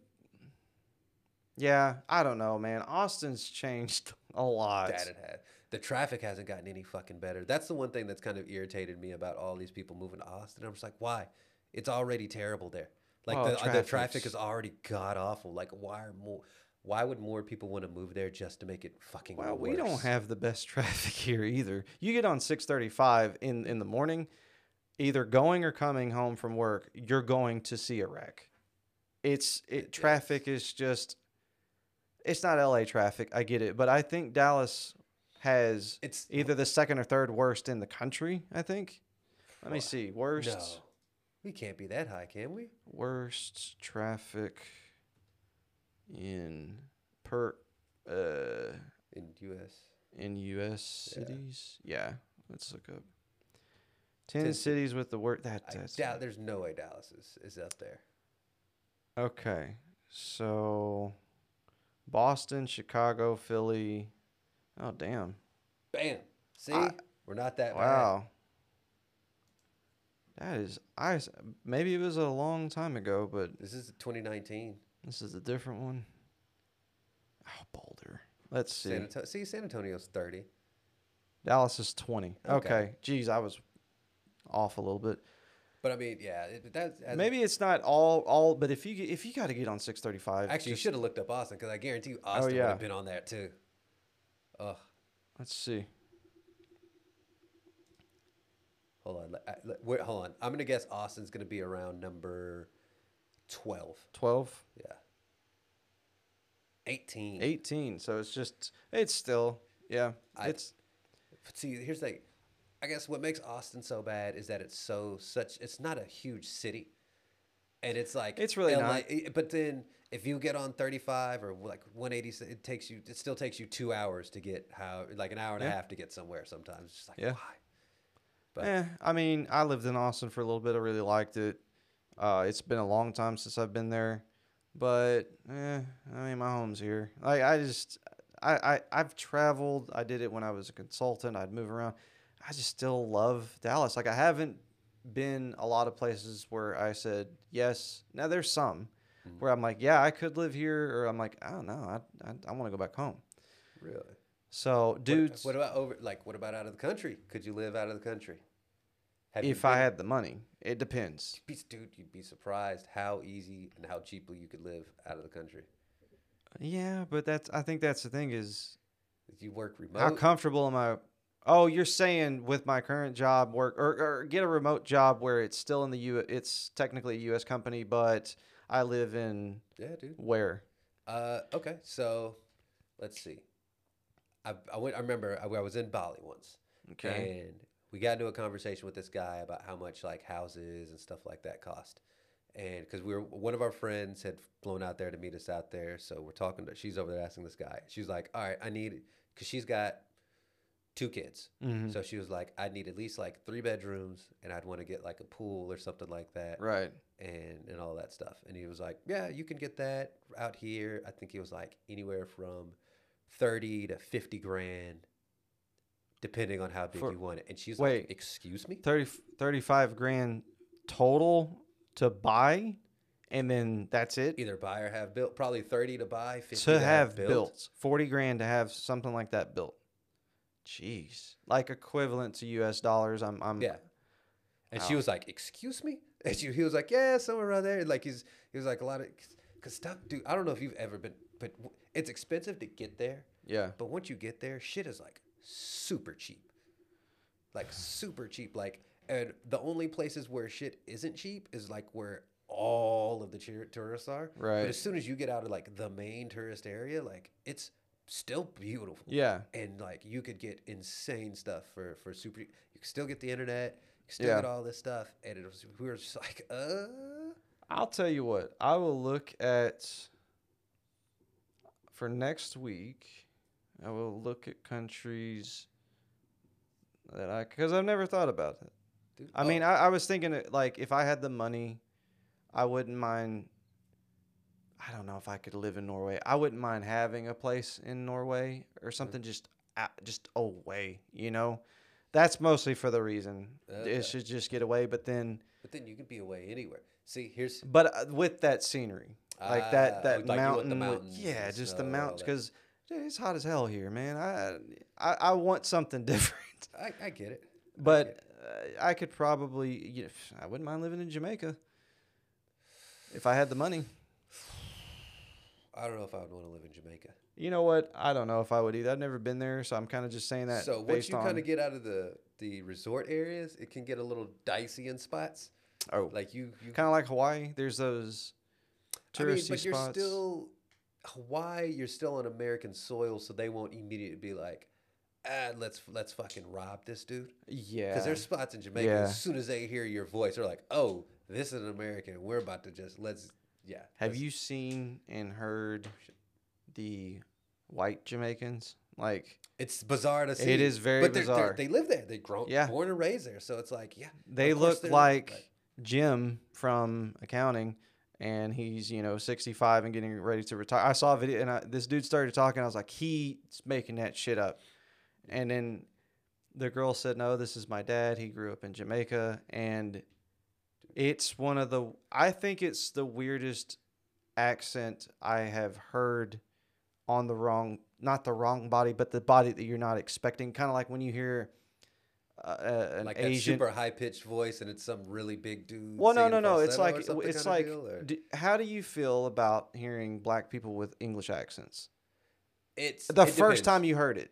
Yeah, I don't know, man. Austin's changed a lot. that it had. The traffic hasn't gotten any fucking better. That's the one thing that's kind of irritated me about all these people moving to Austin. I'm just like, why? It's already terrible there. Like Oh, the, the traffic is already god awful. Like why are more? Why would more people want to move there just to make it fucking? Well, we don't have the best traffic here either. You get on 635 in, in the morning, either going or coming home from work, you're going to see a wreck. It's it traffic is just it's not LA traffic, I get it, but I think Dallas has It's- either the second or third worst in the country, I think. Let me see. Worst No, we can't be that high, can we? worst traffic in per uh In U.S. in U.S. Yeah. cities. Yeah, let's look up ten, Ten- cities with the word that. I That's doubt there's no way Dallas is, is up there. okay. So, Boston, Chicago, Philly. Oh damn! Bam. See, I- we're not that bad. Wow. That is I. Maybe it was a long time ago, but This is 2019. this is a different one. Oh, Boulder. Let's see. San Antonio, see, San Antonio's 30. Dallas is twenty. Okay. Okay. Geez, I was off a little bit. But I mean, yeah, it, that's Maybe it's not all all, but if you get- if you got to get on six thirty five, Actually, you should have looked up Austin because I guarantee you oh, Austin would Oh, yeah. have been on that too. Ugh. Let's see. Hold on. let- uh, Wait, hold on. I'm gonna guess Austin's gonna be around number 12. Twelve. Yeah. 18. 18 so it's just it's still yeah I- it's But see, here's the, I guess what makes Austin so bad is that it's so such. It's not a huge city, and it's like It's really LA not. Eh, but then if you get on 35 or like 180, it takes you. It still takes you two hours to get how like an hour and a half to get somewhere. Sometimes. It's just like Yeah. why? But eh, i mean i lived in austin for a little bit. I really liked it. Uh, it's been a long time since i've been there. But eh, i mean my home's here. Like i just I, I i've traveled. I did it when i was a consultant. I'd move around. I just still love dallas. Like i haven't been a lot of places where i said yes. Now there's some Mm-hmm. where i'm like yeah i could live here or i'm like i don't know i, I, I want to go back home really, so dudes What, about over? Like, what about out of the country? Could you live out of the country? Have if I had the money. It depends. Be- dude, you'd be surprised how easy and how cheaply you could live out of the country. Yeah, but that's I think that's the thing is you work remote, how comfortable am I? Oh, you're saying with my current job work or, or get a remote job where it's still in the U. It's technically a U.S. company, but I live in yeah, dude. where? Uh, okay, so let's see. I, I went. I remember I, I was in Bali once, Okay. and we got into a conversation with this guy about how much like houses and stuff like that cost, and because we were one of our friends had flown out there to meet us out there, so we're talking. To, she's over there asking this guy. She's like, "All right, I need," because she's got two kids, Mm-hmm. so she was like, "I need at least like three bedrooms, and I'd want to get like a pool or something like that." Right. And and all that stuff. And he was like, "Yeah, you can get that out here." I think he was like anywhere from thirty to fifty grand depending on how big For- you want it. And she's wait. like, "Excuse me." 30, 35 grand total to buy, and then that's it. Either buy or have built. Probably thirty to buy, fifty to have built. 40 grand to have something like that built. Jeez. Like equivalent to US dollars. I'm I'm Yeah. And she was like, "Excuse me," and she, he was like, "Yeah, somewhere around there." Like he's he was like a lot of because stuff, dude. I don't know if you've ever been, but it's expensive to get there. yeah. But once you get there, shit is like super cheap. Like super cheap. Like, and the only places where shit isn't cheap is like where all of the tour- tourists are. Right. But as soon as you get out of like the main tourist area, like it's still beautiful. Yeah. And like you could get insane stuff for for super. You can still get the internet. Still Yeah. all this stuff, and it was we were just like, uh. I'll tell you what. I will look at for next week. I will look at countries that I because I've never thought about it. Dude, I oh, mean, I, I was thinking it, like if I had the money, I wouldn't mind. I don't know if I could live in Norway. I wouldn't mind having a place in Norway or something just out, just away. You know, that's mostly for the reason Okay. it should just get away. But then, but then you can be away anywhere. See, here's but uh, with that scenery, like Ah, that that like mountain, with- yeah, just the mountains because it's hot as hell here, man. I I, I want something different. I, I get it. But uh, I could probably, you know, I wouldn't mind living in Jamaica if I had the money. I don't know if I would want to live in Jamaica. You know what? I don't know if I would either. I've never been there, so I'm kind of just saying that. so once you kind of get out of the the resort areas, it can get a little dicey in spots. oh, Like you, you kind of like Hawaii. There's those I mean, touristy but you're spots. still Hawaii. You're still on American soil, so they won't immediately be like, ah, let's let's fucking rob this dude. yeah, Because there's spots in Jamaica. Yeah. As soon as they hear your voice, they're like, oh, this is an American. We're about to just let's yeah. Have let's- you seen and heard the white Jamaicans? Like It's bizarre to see. It is very but they're- they're- bizarre. They live there. They grown, Yeah. born and raised there. So it's like, yeah, they look they're like Jim from accounting, and he's you know 65 and getting ready to retire. I saw a video, and I, this dude started talking. I was like, he's making that shit up. And then the girl said, "No, this is my dad. He grew up in Jamaica, and it's one of the. I think it's the weirdest accent I have heard on the wrong, not the wrong body, but the body that you're not expecting. Kind of like when you hear." Uh, uh, an like that Asian, super high pitched voice, and it's some really big dude. well, no, no, no. It's like it's like. deal, do, how do you feel about hearing black people with English accents? it's The it first depends. time you heard it,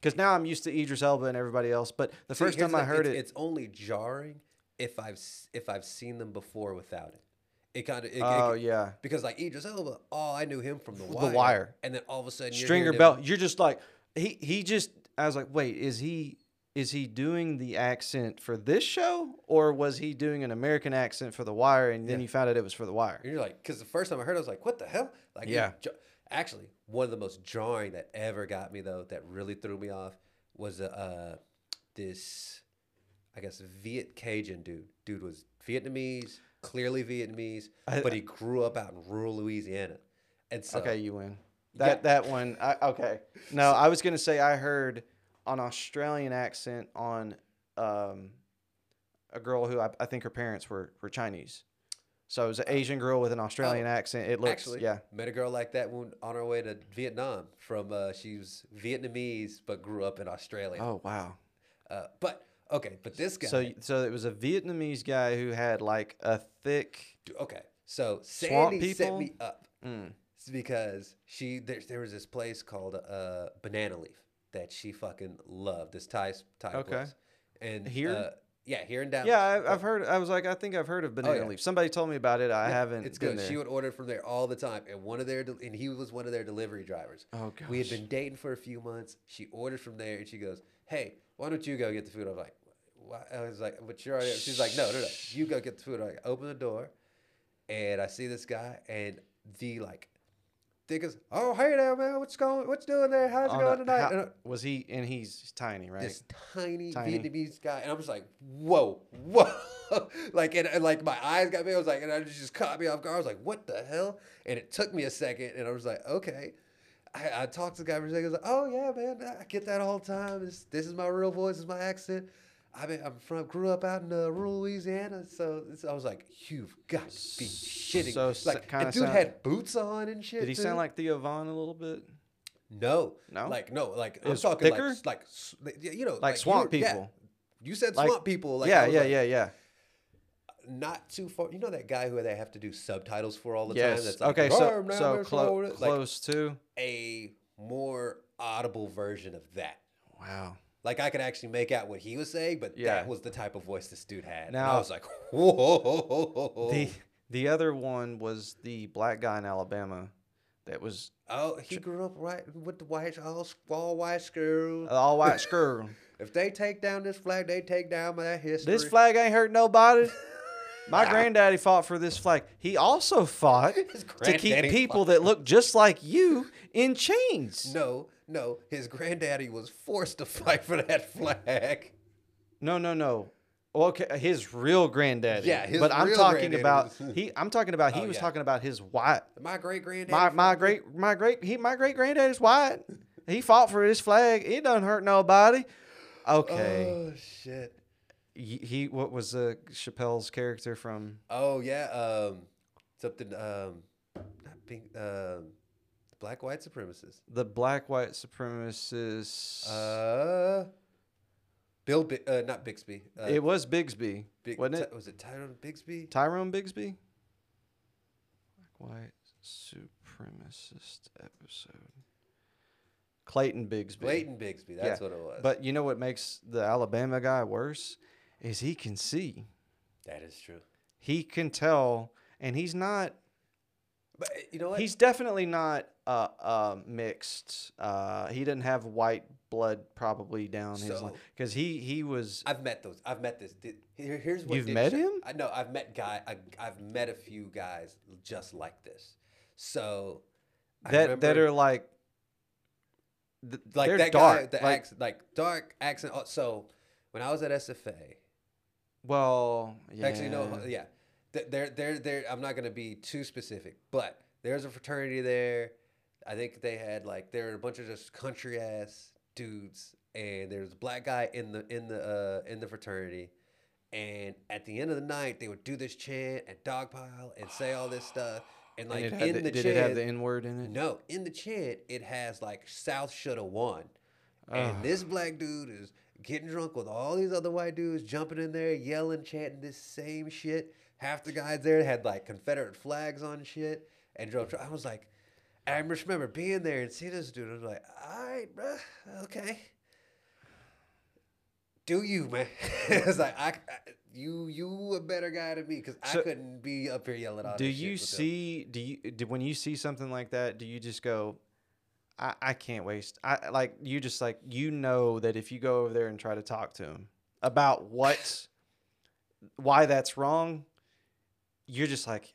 because now I'm used to Idris Elba and everybody else. But the See, first time I heard it's, it, it's only jarring if I've if I've seen them before without it. It kind of oh yeah, because like Idris Elba, oh, I knew him from the wire. The wire. And then all of a sudden Stringer Bell. You're just like he he just. I was like, wait, is he is he doing the accent for this show, or was he doing an American accent for The Wire? And then Yeah. you found out it was for The Wire. And you're like, because the first time I heard, it, I was like, what the hell? Like, Yeah. actually, one of the most jarring that ever got me though, that really threw me off, was uh, this, I guess, Viet Cajun dude. Dude was Vietnamese, clearly Vietnamese, I- but he grew up out in rural Louisiana, and so okay, you win. Yeah. That that one. I, okay. No, I was gonna say I heard an Australian accent on um, a girl who I, I think her parents were were Chinese. So it was an Asian girl with an Australian accent. It looks actually, yeah. met a girl like that when on her way to Vietnam. From uh, she was Vietnamese, but grew up in Australia. Oh wow. Uh, but okay, but this guy. So so it was a Vietnamese guy who had like a thick. Okay, so Sandy set me up Mm, because she there, there was this place called uh, Banana Leaf that she fucking loved. This Thai Thai Okay. place. And Here? uh, yeah, here in Dallas. yeah, I, I've heard. I was like, I think I've heard of banana Oh, yeah. leaf. Somebody told me about it. I Yeah, haven't. It's good. There. She would order from there all the time, and one of their and he was one of their delivery drivers. oh gosh. We had been dating for a few months. She ordered from there, and she goes, "Hey, why don't you go get the food?" I was like, "Why?" I was like, "But you're already." She's like, "No, no, no. You go get the food." I like, open the door, and I see this guy, and the like, they goes, "Oh, hey there, man. What's going? What's doing there? How's it going tonight?" how- was he? And he's tiny, right? This tiny, Tiny. Vietnamese guy, and I'm just like, "Whoa, whoa!" like, and, and like my eyes got big. I was like, and I just caught me off guard. I was like, "What the hell?" And it took me a second, and I was like, "Okay." I, I talked to the guy for a second. I was like, "Oh yeah, man, I get that all the time. This, this is my real voice. This is my accent. I mean, I'm from grew up out in uh, rural Louisiana, so it's, I was like, you've got to be shitting. So like, and dude sound- had boots on and shit. Did he too. sound like Theo Von a little bit? No, No? like no, like It I'm talking thicker? like like you know, Like swamp you were- yeah. people. You said Like- swamp people. Like, yeah, yeah, like, yeah, yeah. Not too far. You know that guy who they have to do subtitles for all the time. Yes. That's like, okay, oh, so so clo- shoulder," like close to. a more audible version of that. Wow. Like I could actually make out what he was saying, but Yeah. that was the type of voice this dude had. and Now- I was like, whoa. The the other one was the black guy in Alabama that was oh, he grew up right with the white all, all white school. all white girl. if they take down this flag, they take down my history. This flag ain't hurt nobody. My granddaddy fought for this flag. He also fought to keep people that look just like you in chains. No, no, his granddaddy was forced to fight for that flag. No, no, no. Okay, his real granddaddy. Yeah, his but I'm talking about was- he. I'm talking about he Oh, was yeah. talking about his white. My great granddaddy. My my great my great he my great granddaddy's white. He fought for his flag. It doesn't hurt nobody. Okay. Oh shit. He, what was uh, Chappelle's character from? Oh yeah. Um, something. Um, not being. Um, black white supremacists. The black white supremacists. Uh, Bill. Bi- uh, not Bixby. Uh, it was Bigsby, Big, wasn't it? Ty- was it Tyrone Bixby? Tyrone Bigsby. Black white supremacist episode. Clayton Bigsby. Clayton Bixby. That's Yeah, what it was. But you know what makes the Alabama guy worse is he can see. that is true. He can tell, and he's not. But uh, you know what? He's definitely not uh, uh, mixed. Uh, he didn't have white blood probably down his line because he he was. I've met those. I've met this. Did, here, here's what You've met sh- him? I know. I've met guy. I, I've met a few guys just like this. So that that are like. th- like that dark. guy. The like, accent, like dark accent. oh, So when I was at SFA, well, yeah. actually no, yeah, Th- they're they're they're. I'm not gonna be too specific, but there's a fraternity there. I think they had like there were a bunch of just country ass dudes, and there's a black guy in the in the uh, in the fraternity. And at the end of the night, they would do this chant and dogpile and say all this stuff. And And like had in the- the, did chant, it have the N word in it? no, in the chant, it has like South shoulda won. Ugh. And this black dude is getting drunk with all these other white dudes jumping in there, yelling, chanting this same shit. Half the guys there had like Confederate flags on shit and drove. I was like, I just remember being there and seeing this dude. I was like, all right, bruh, okay. Do you, man? it's like, I, I- you you a better guy than me because I couldn't be up here yelling all do this shit you them. see do you do, when you see something like that do you just go I, I can't waste i like you just like you know that if you go over there and try to talk to him about what why that's wrong you're just like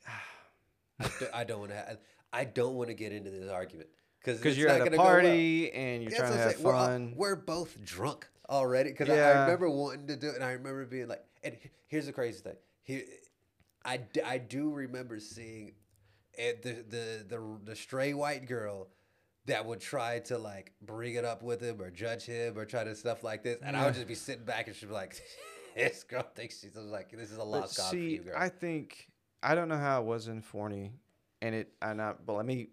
I do- I don't want to. I don't want to get into this argument because you're at a party and you're That's trying to have saying. We're all- fun We're, both drunk already because I, I remember wanting to do it, and I remember being like, and here's the crazy thing. Here, I, I do remember seeing it, the, the the the stray white girl that would try to like bring it up with him or judge him or try to stuff like this, and I would just be sitting back and she'd be like, "This girl thinks she's like this is a lost cause for see, you, girl." I think I don't know how it was in Forney, and it I not. But let me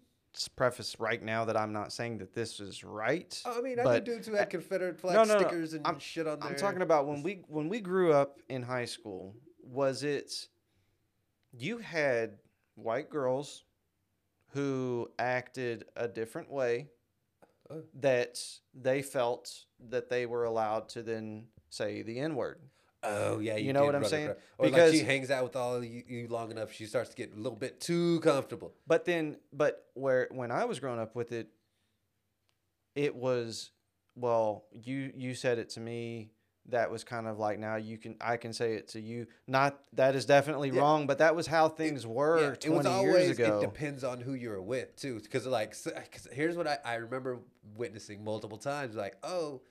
preface right now that I'm not saying that this is right. Oh, I mean, I knew dudes who had Confederate flag no, no, no. stickers and I'm- shit on there. I'm talking about when we when we grew up in high school. Was it you had white girls who acted a different way Oh. that they felt that they were allowed to then say the n word. Oh yeah, You know what I'm saying? Or like Because- she hangs out with all you, you long enough, she starts to get a little bit too comfortable. But then, but where when I was growing up with it, it was well, you you said it to me. That was kind of like now you can I can say it to you. Not that is definitely Yeah. wrong, but that was how things were Yeah, it was twenty always. years ago. It depends on who you were with too, because like, 'cause here's what I, I remember witnessing multiple times. Like, oh,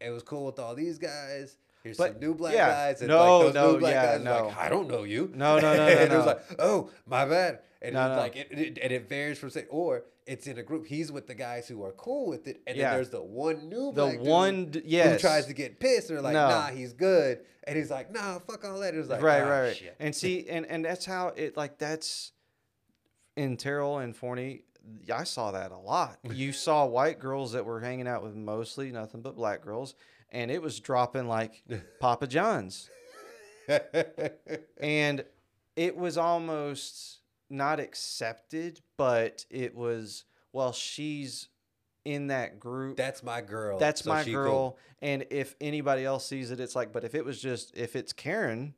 it was cool with all these guys, Here's But, some new black yeah. guys, and No, like those no, new black yeah, guys are no. like, I don't know you. No, no, no, no, and it was like, oh, my bad. And No, it's no. like, it, it, and it varies from say, or it's in a group. He's with the guys who are cool with it, and Yeah. then there's the one new The black dude one d- who tries to get pissed. And they're like, No. nah, he's good, and he's like, nah, fuck all that. It's like, right, "Ah, right, right. shit." And see, and and that's how it like that's in Terrell and Forney. I saw that a lot. You saw white girls that were hanging out with mostly nothing but black girls, and it was dropping like Papa John's, and it was almost not accepted, but it was well, she's in that group. That's my girl. That's so my girl. And if anybody else sees it, it's like, but if it was just, if it's Karen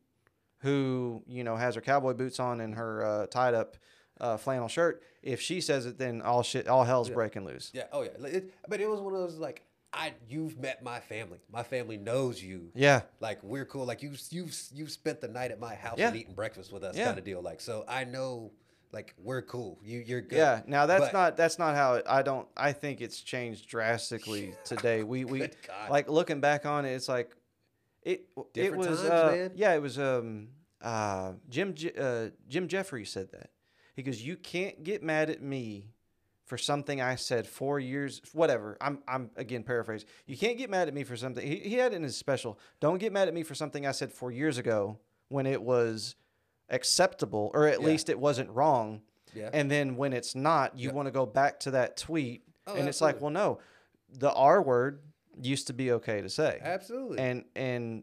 who, you know, has her cowboy boots on and her uh, tied up uh, flannel shirt, if she says it, then all shit, all hell's breaking loose. Yeah. Oh yeah. It, but it was one of those like, I you've met my family. My family knows you. Yeah. Like we're cool. Like you you've you've spent the night at my house Yeah. and eating breakfast with us, Yeah. kind of deal. Like so, I know. Like we're cool. You you're good. Yeah. Now that's But- not, that's not how it, I don't, I think it's changed drastically today. We, we, like looking back on it, it's like, it, it was, times, uh, man. yeah, it was, um, uh, Jim, uh, Jim Jefferies said that. He goes, "You can't get mad at me for something I said four years, whatever." I'm, I'm again paraphrase. You can't get mad at me for something. He, he had it in his special. Don't get mad at me for something I said four years ago when it was acceptable, or at Yeah. least it wasn't wrong. Yeah. And then when it's not, you Yeah. want to go back to that tweet, Oh, and it's like, well, no, the R word used to be okay to say, Absolutely. and and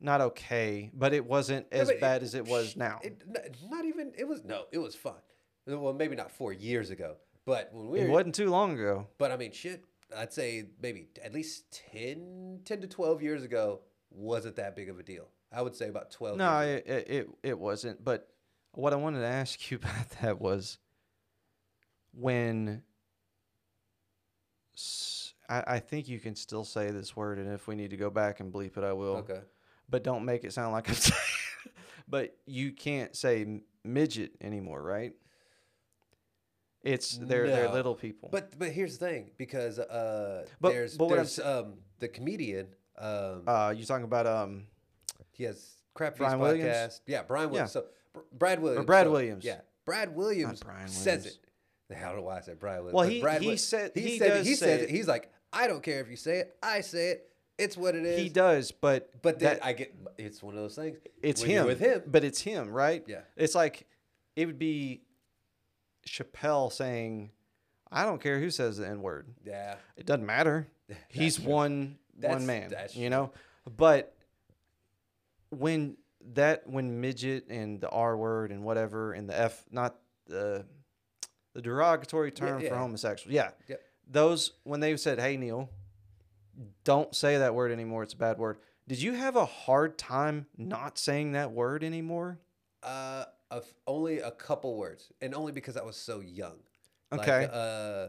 not okay, but it wasn't as it- bad as it was now. It, not even. It was no. It was fun. Well, maybe not four years ago, but when we It were. wasn't too long ago. But I mean, shit. I'd say maybe at least 10, 10 to twelve years ago wasn't that big of a deal. I would say about twelve. No, years it, it it wasn't. But what I wanted to ask you about that was when I think you can still say this word, and if we need to go back and bleep it, I will. Okay. But don't make it sound like I'm saying. but you can't say midget anymore, right? It's they're they're little people. But but here's the thing, because uh, But- there's but there's um the comedian um uh, you talking about um he has crap Brian podcast. Williams? Yeah, Brian Williams. Yeah. So Br- Brad Williams. Brad so- Williams. Yeah, Brad Williams Brian says Williams. it. I don't know why I said Brian Williams. Well, he- Brad he Williams- said- he said he say says it. it. He's like, I don't care if you say it. I say it. It's what it is. he does, but But then that- I get it's one of those things. it's him you're with him. but it's him, right? Yeah. It's like it would be Chappelle saying, "I don't care who says the N word. Yeah. It doesn't matter. He's true. one That's- one man. you know. But when that when midget and the R word and whatever and the F not the the derogatory term yeah. for homosexual, yeah. Yep. Those when they said, "Hey Neil, don't say that word anymore. It's a bad word." Did you have a hard time not saying that word anymore? Uh, of only a couple words, and only because I was so young. Okay. Like, uh,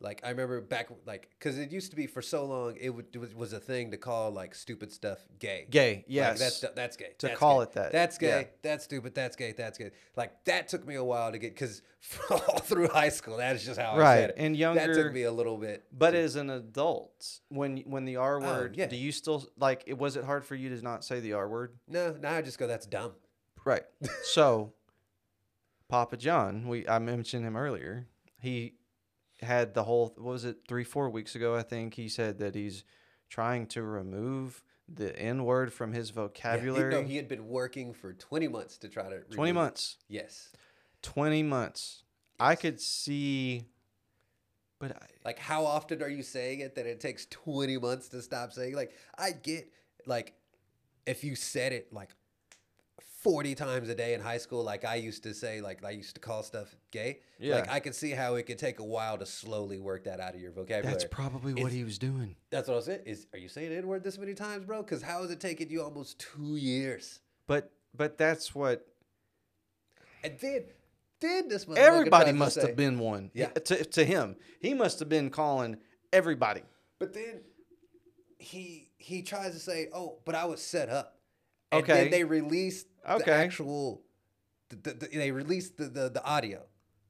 like I remember back, like, because it used to be for so long, it, would, it was, a thing to call like stupid stuff gay. Gay, Like, yes. that's that's gay. To That's call gay. it that, That's gay. yeah. That's stupid. That's gay. That's gay. Like that took me a while to get because all through high school, that is just how I Right, said it. and younger. that took me a little bit. But as an adult, when when the R word, Oh, yeah. do you still like? It was it hard for you to not say the R word? No, now I just go. That's dumb. Right. so, Papa John, we I mentioned him earlier. He had the whole. What was it? Three four weeks ago, I think he said that he's trying to remove the N word from his vocabulary. Yeah, no, he had been working for twenty months to try to. Twenty remove it. months. Yes. Twenty months. I could see, but I, Like, how often are you saying it that it takes 20 months to stop saying? Like, I get, like, if you said it like 40 times a day in high school, like I used to say, like, I used to call stuff gay. yeah. Like, I could see how it could take a while to slowly work that out of your vocabulary. that's probably what It's- he was doing. That's what I was saying. Is, are you saying N word this many times, bro? Because how is it taking you almost two years? But but that's what And then, then this everybody must have been one. Yeah. To to him, he must have been calling everybody. But then he he tries to say, "Oh, but I was set up." And Okay. Then they released the actual. The, the, the- they released the, the the audio.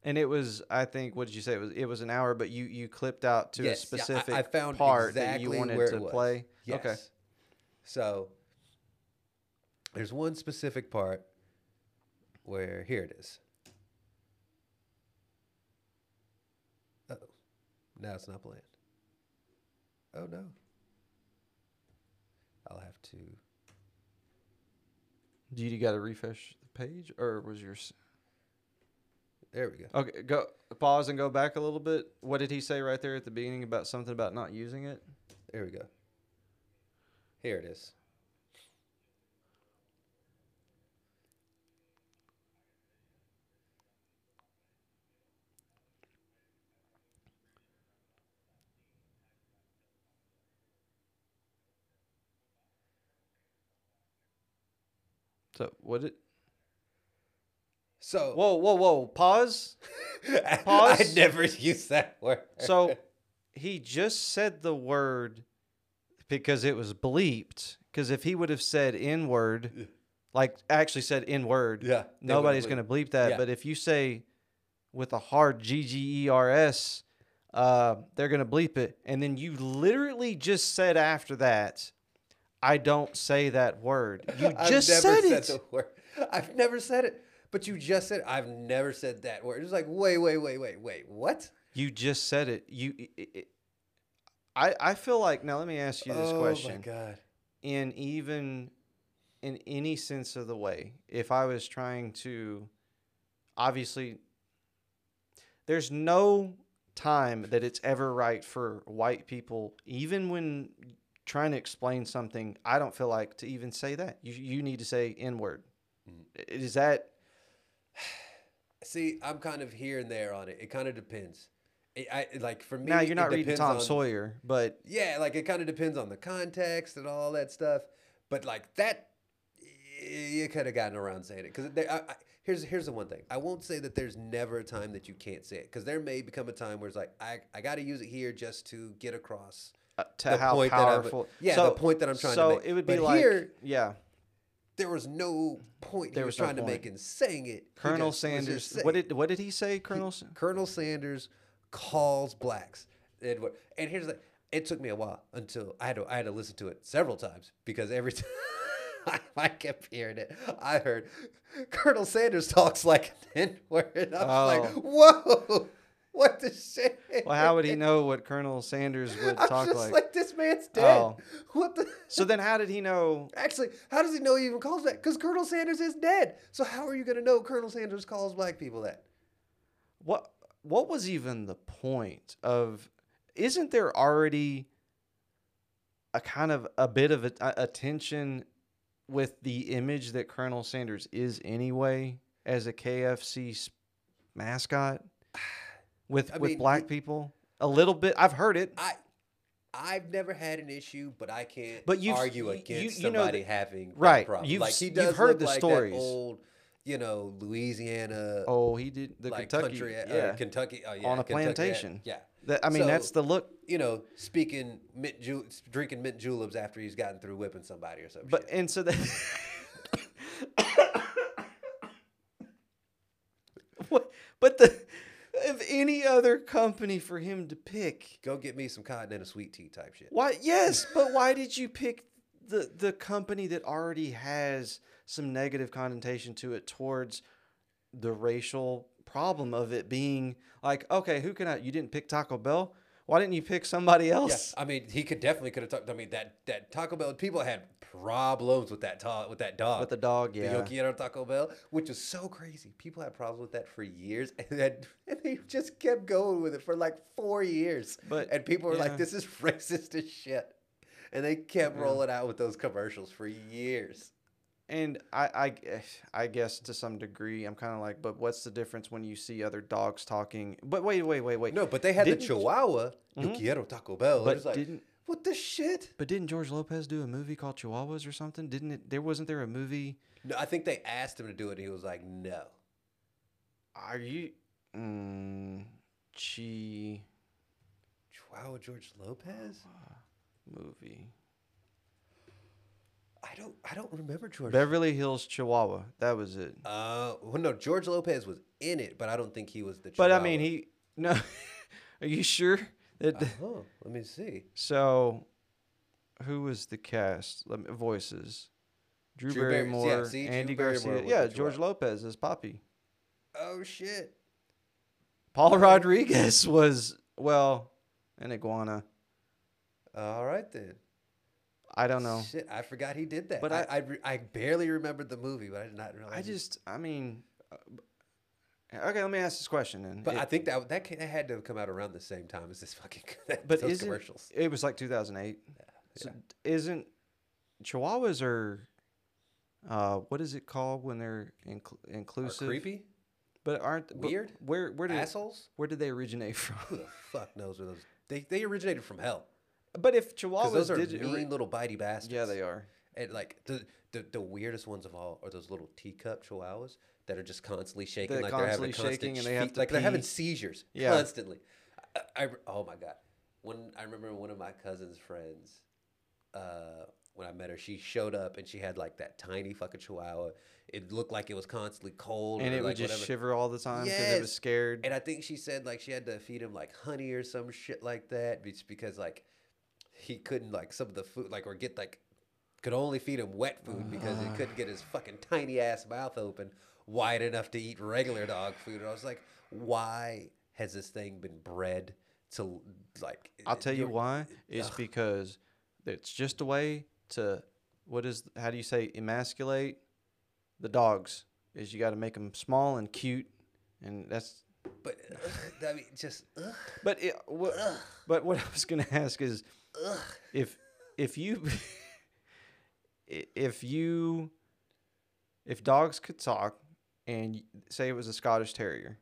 And it was, I think, what did you say? It was it was an hour, but you you clipped out to Yes, a yeah, I- I found part that you wanted where to play. Yes. Okay. So there's one specific part where here it is. Oh, now it's not playing. Oh no. I'll have to. Do you got to refresh the page, or was yours? There we go. Okay, go pause and go back a little bit. What did he say right there at the beginning about something about not using it? There we go. Here it is. So what did? So Whoa, whoa, whoa! Pause. Pause. I never use that word. So he just said the word because it was bleeped. Because if he would have said N word, like actually said N word, Yeah, nobody's going to bleep that. Yeah. But if you say with a hard G G E R S, uh, they're going to bleep it. And then you literally just said after that, I don't say that word. You I've just never said said it. the word. I've never said it. But you just said I've never said that word. It's like wait, wait, wait, wait, wait. What? You just said it. You. It, it, I I feel like now. Let me ask you this oh question. Oh my god. in even in any sense of the way if i was trying to obviously there's no time that it's ever right for white people even when trying to explain something i don't feel like to even say that you, you need to say n word mm. is that See, I'm kind of here and there on it. It kind of depends. I, I like for me. now you're not reading tom on- sawyer but Yeah, like it kind of depends on the context and all that stuff. But like that, you could have gotten around saying it because I, I, here's here's the one thing. I won't say that there's never a time that you can't say it because there may become a time where it's like I I got to use it here just to get across. Uh, to The how point that I'm- powerful yeah, the point that I'm trying to make. so it would be But like here- yeah There was no point There he was, was no trying to make in saying it. Colonel just sanders what did what did he say colonel Sa- Colonel Sanders calls blacks. And, and here's the it took me a while until I had to I had to listen to it several times because every time I kept hearing it, I heard Colonel Sanders talks like an N-word. I was like, whoa, what the shit? well how would he know what colonel sanders would I'm talk just like like, this man's dead. Oh. What the? So then, how did he know? Actually, how does he know he even calls that? Because Colonel Sanders is dead. So how are you going to know Colonel Sanders calls black people that? What What was even the point of? Isn't there already a kind of a bit of a, a, tension with the image that Colonel Sanders is anyway as a KFC mascot with I with mean, black it- people? A little bit. I've heard it. I I've never had an issue, but I can't But you've- argue you- against you know somebody that- having Right, problem. you've like s- he you've heard the like stories. That old, you know, Louisiana, Oh, he did the like Kentucky. country, uh, yeah, Kentucky, oh, yeah, on a Kentucky, plantation. Yeah, That, I mean, that's the look. you know, speaking mint ju- drinking mint juleps after he's gotten through whipping somebody or something. But and so that. what? But the any other company for him to pick, go get me some a sweet tea type shit. why? Yes, but why did you pick the the company that already has some negative connotation to it towards the racial problem of it being like, okay, who can I? You didn't pick Taco Bell. Why didn't you pick somebody Yeah, else? I mean, he could definitely could have talked. I mean, that that Taco Bell people had problems with that ta- with that dog. With the dog, yeah. the yeah. Yo quiero Taco Bell, which is so crazy. People had problems with that for years, and, then, and they just kept going with it for like four years. But, and people were yeah. like, "This is racist as shit," and they kept rolling out with those commercials for years. And I, I, I guess to some degree, I'm kind of like, but what's the difference when you see other dogs talking? But wait, wait, wait, wait. No, but they had the Didn't- Chihuahua Yo quiero Taco Bell. But it was like, didn't- what the shit? But didn't George Lopez do a movie called Chihuahuas or something? Didn't it? There wasn't there a movie? No, I think they asked him to do it, and he was like, "No." Are you? Mm, chi Chihuahua George Lopez. movie. I don't. I don't remember George. Beverly Hills Chihuahua. That was it. Uh, well, no, George Lopez was in it, but I don't think he was the. Chihuahua. But I mean, he no. Are you sure that? Oh, let me see. So, who was the cast? Let me, voices. Drew, Drew Barry- Barrymore, yeah, see, Andy Barrymore Garcia. was Yeah, George Chihuahua. Lopez as Poppy. Oh shit. Paul Rodriguez was well, an iguana. All right then. I don't know. Shit, I forgot he did that. But I I- I, I barely remembered the movie, but I did not realize. I just, I mean, uh, okay. Let me ask this question then. But It- I think that that, had to have come out around the same time as this fucking. but those commercials. it was like 2008? So yeah. isn't Chihuahuas are uh what is it called when they're incl- Are inclusive? creepy But aren't but Weird? Where where did assholes. where did they originate from? Who the fuck knows where those? They they originated from hell. But if Chihuahuas those are did mean little bitey bastards. yeah, they are. And like the, the the weirdest ones of all are those little teacup chihuahuas that are just constantly shaking, They're like they're having constant shaking and they have to like they're having seizures Yeah. constantly. I, I oh my god, when I remember one of my cousin's friends, uh, when I met her, she showed up and she had like that tiny fucking chihuahua. It looked like it was constantly cold And or it would like just whatever. shiver all the time because it Yes. was scared. And I think she said like she had to feed him like honey or some shit like that, just because like he couldn't like some of the food like or get like could only feed him wet food because he couldn't get his fucking tiny ass mouth open wide enough to eat regular dog food. And I was like, why has this thing been bred to like? I'll tell you why. Is because it's just a way to what is how do you say emasculate the dogs? Is you got to make them small and cute, and that's. But uh, I mean, just ugh, But it, what, but what I was gonna ask is, if if you if you if dogs could talk and say it was a Scottish Terrier,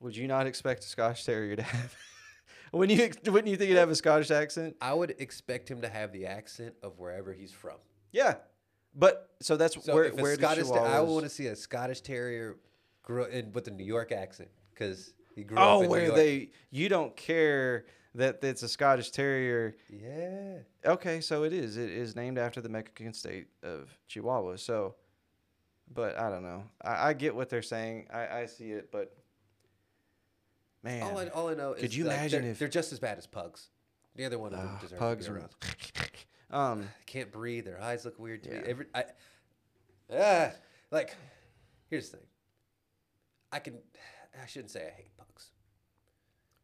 would you not expect a Scottish Terrier to have? wouldn't you wouldn't you think it'd have a Scottish accent? I would expect him to have the accent of wherever he's from. Yeah, but so that's So where where Scottish, Ter- I Chihuahuas- want to see a Scottish Terrier grow in with a New York accent because he grew oh, up Oh, in New where they you don't care that it's a Scottish Terrier. Yeah. Okay, so it is. It is named after the Mexican state of Chihuahua. So, but I don't know. I, I get what they're saying. I, I see it, but man, All I, all I know is Could you like, imagine they're, if- they're just as bad as pugs. Neither one of them ah, deserve pugs to be are. around. Um, They can't breathe. Their eyes look weird to me. Yeah. Every I, ah, like, here's the thing. I can, I shouldn't say I hate pugs.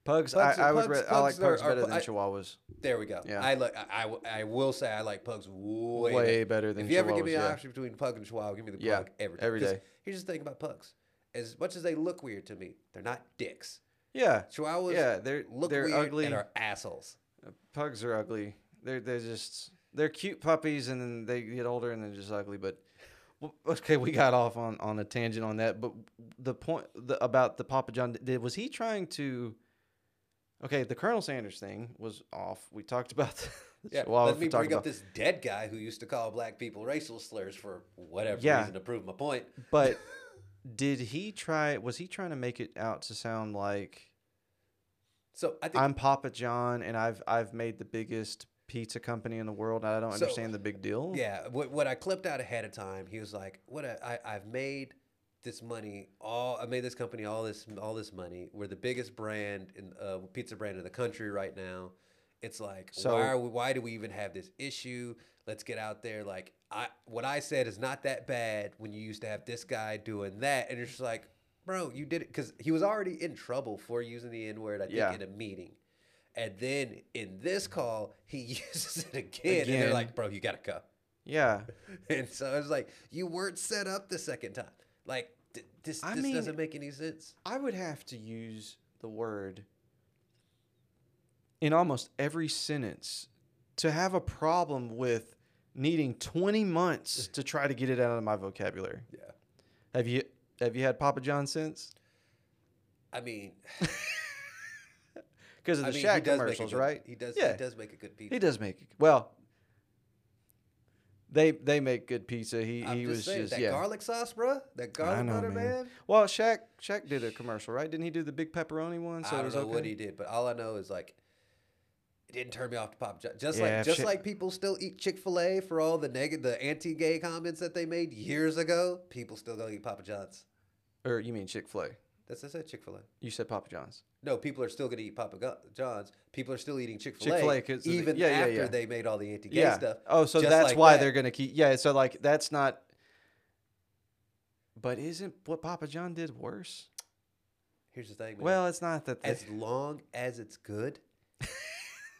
Pugs. Pugs I, are- I would. pugs- I like pugs are- are better pu- than I- Chihuahuas. There we go. Yeah. I look. I, I, will say I like pugs way, Way, better. than If you ever give me an yeah. option between pug and chihuahua, give me the Yeah, pug every time. every day. Here's the thing about pugs: as much as they look weird to me, they're not dicks. Yeah, Chihuahuas, Yeah, they're- look they're weird ugly. and are assholes. Uh, pugs are ugly. They're they're just they're cute puppies, and then they get older and they're just ugly. But okay, we got off on, on a tangent on that. But the point the, about the Papa John did was he trying to? Okay, the Colonel Sanders thing was off. We talked about the Yeah, let me bring up this dead guy who used to call black people racial slurs for whatever Yeah. reason to prove my point. But did he try? Was he trying to make it out to sound like So I think I'm Papa John and I've I've made the biggest pizza company in the world? and I don't So, understand the big deal. Yeah, what, what I clipped out ahead of time, he was like, "What I, I I've made this money all I made this company all this all this money. We're the biggest brand in uh, pizza brand in the country right now. It's like So- why are we, why do we even have this issue? Let's get out there. Like I what I said is not that bad when you used to have this guy doing that, and it's just like, bro, you did it because he was already in trouble for using the N word. I think Yeah. in a meeting. And then in this call, he uses it again, and they're like, "Bro, you gotta go." Yeah. And so I was like, you weren't set up the second time. Like, th- this, I this mean- doesn't make any sense. I would have to use the word in almost every sentence to have a problem with needing 20 months to try to get it out of my vocabulary. Yeah. Have you have you had Papa John since? I mean, Because of I the mean, Shaq he does make a commercials, good- right? He does. Yeah. He does make a good pizza. He does make well. They they make good pizza. He I'm he just was saying, just that yeah. garlic sauce, bro. That garlic know, butter, man. man. Well, Shaq Shaq did a commercial, right? Didn't he do the big pepperoni one? So I it don't was know okay. what he did, but all I know is like, it didn't turn me off to Papa John. Just Yeah, like, just shit. like people still eat Chick Fil A for all the negative, the anti-gay comments that they made years ago. People still go eat Papa John's. Or you mean Chick Fil A? That's I said Chick Fil A. You said Papa John's. No, people are still gonna eat Papa Go- John's. People are still eating Chick Fil Chick-fil-A A, even yeah, after yeah. they made all the anti-gay Yeah. stuff. Oh, so that's like why that. they're gonna keep. Yeah. So like that's not. But isn't what Papa John did worse? Here's the thing, man. Well, it's not that. as long as it's good,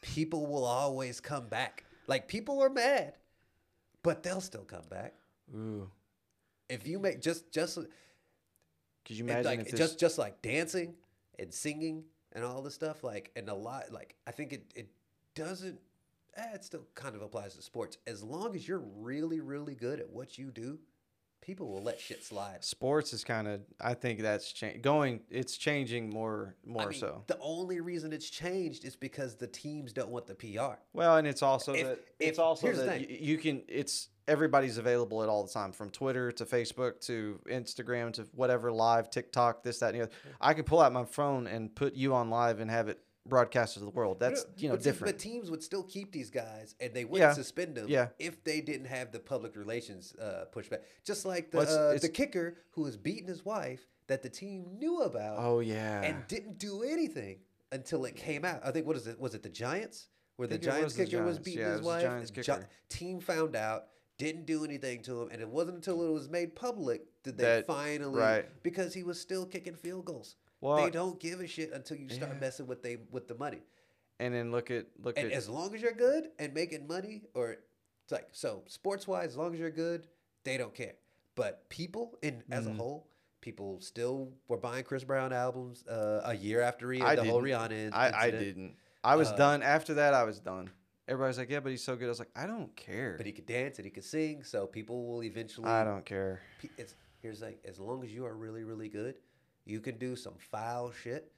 people will always come back. Like people are mad, but they'll still come back. Ooh. If you make just just Could you imagine like if this? just just like dancing and singing and all this stuff, like and a lot like I think it it doesn't. Eh, it still kind of applies to sports. As long as you're really really good at what you do, people will let shit slide. sports is kind of. I think that's cha- going. It's changing more. More I mean, so. The only reason it's changed is because the teams don't want the PR. Well, and it's also If- that if- it's also that you can. It's everybody's available at all the time, from Twitter to Facebook to Instagram to whatever live TikTok, this that and the other. I could pull out my phone and put you on live and have it broadcast of the world. That's you know but different. But teams would still keep these guys, and they wouldn't Yeah. suspend them Yeah. if they didn't have the public relations uh, pushback. Just like the Well, it's- uh, it's- the kicker who was beating his wife that the team knew about oh yeah. and didn't do anything until it came out. I think what is it? Was it the Giants? Where the Giants was the kicker was beating Yeah, his was the wife. Giants Gi- kicker. team found out, didn't do anything to him, and it wasn't until it was made public did they That- finally right. because he was still kicking field goals. Well, they don't give a shit until you start Yeah. messing with they with the money. and then look at look And at as long as you're good and making money, or it's like so sports wise, as long as you're good, they don't care. But people in as Mm-hmm. a whole, people still were buying Chris Brown albums uh, a year after he I the whole didn't. Rihanna. in- I, I didn't. I was Uh, done after that. I was done. Everybody's like, yeah, but he's so good. I was like, I don't care. But he could dance and he could sing, so people will eventually. I don't care. It's here's thing: as long as you are really, really good, you can do some foul shit,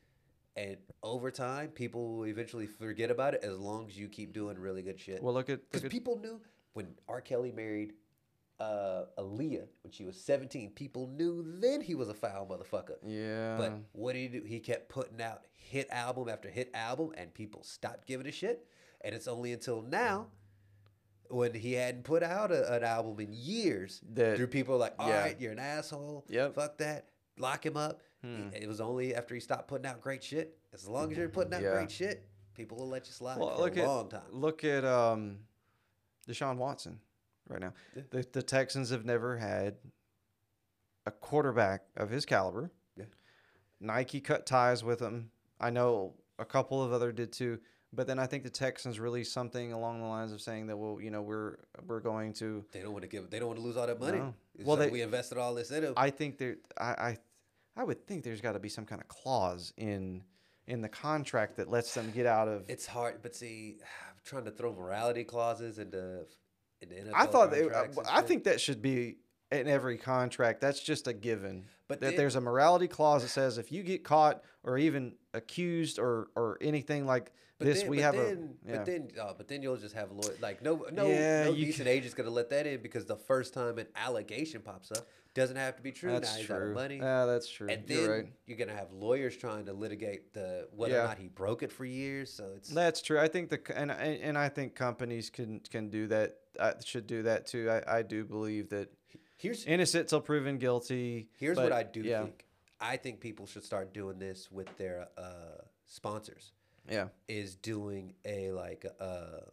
and over time, people will eventually forget about it. As long as you keep doing really good shit. Well, look at Because people knew when R. Kelly married uh, Aaliyah when she was 17, people knew then he was a foul motherfucker. yeah. But what did he do? He kept putting out hit album after hit album, and people stopped giving a shit. And it's only until now, when he hadn't put out a, an album in years, That- people are like, "All right, yeah. you're an asshole. Yep. Fuck that. Lock him up." Hmm. It was only after he stopped putting out great shit. As long as you're putting out Yeah. great shit, people will let you slide well, for look a at long time. look at um, Deshaun Watson right now. Yeah. The the Texans have never had a quarterback of his caliber. Yeah. Nike cut ties with him. I know a couple of other did too. But then I think the Texans released something along the lines of saying that well, you know, we're we're going to. They don't want to give. They don't want to lose all that money. No. Well, they- we invested all this in him. I think there. I I, I would think there's got to be some kind of clause in in the contract that lets them get out of. it's hard, but see, I'm trying to throw morality clauses into into NFL. I thought they, contracts and I think that should be in every contract. That's just a given. But that then- there's a morality clause that says if you get caught or even accused or or anything like this, then, we have then, a yeah. But then, uh, but then you'll just have lawyer like no, no, Yeah, no decent agent's gonna let that in because the first time an allegation pops up doesn't have to be true. that's now he's out of true. money. Yeah, that's true. and You're then right. you're gonna have lawyers trying to litigate the whether Yeah. or not he broke it for years. So it's That's true. I think the and and I think companies can can do that. Uh, should do that too. I, I do believe that here's innocent till proven guilty. Here's but, what I do yeah, think. I think people should start doing this with their uh, sponsors. Yeah. Is doing a like a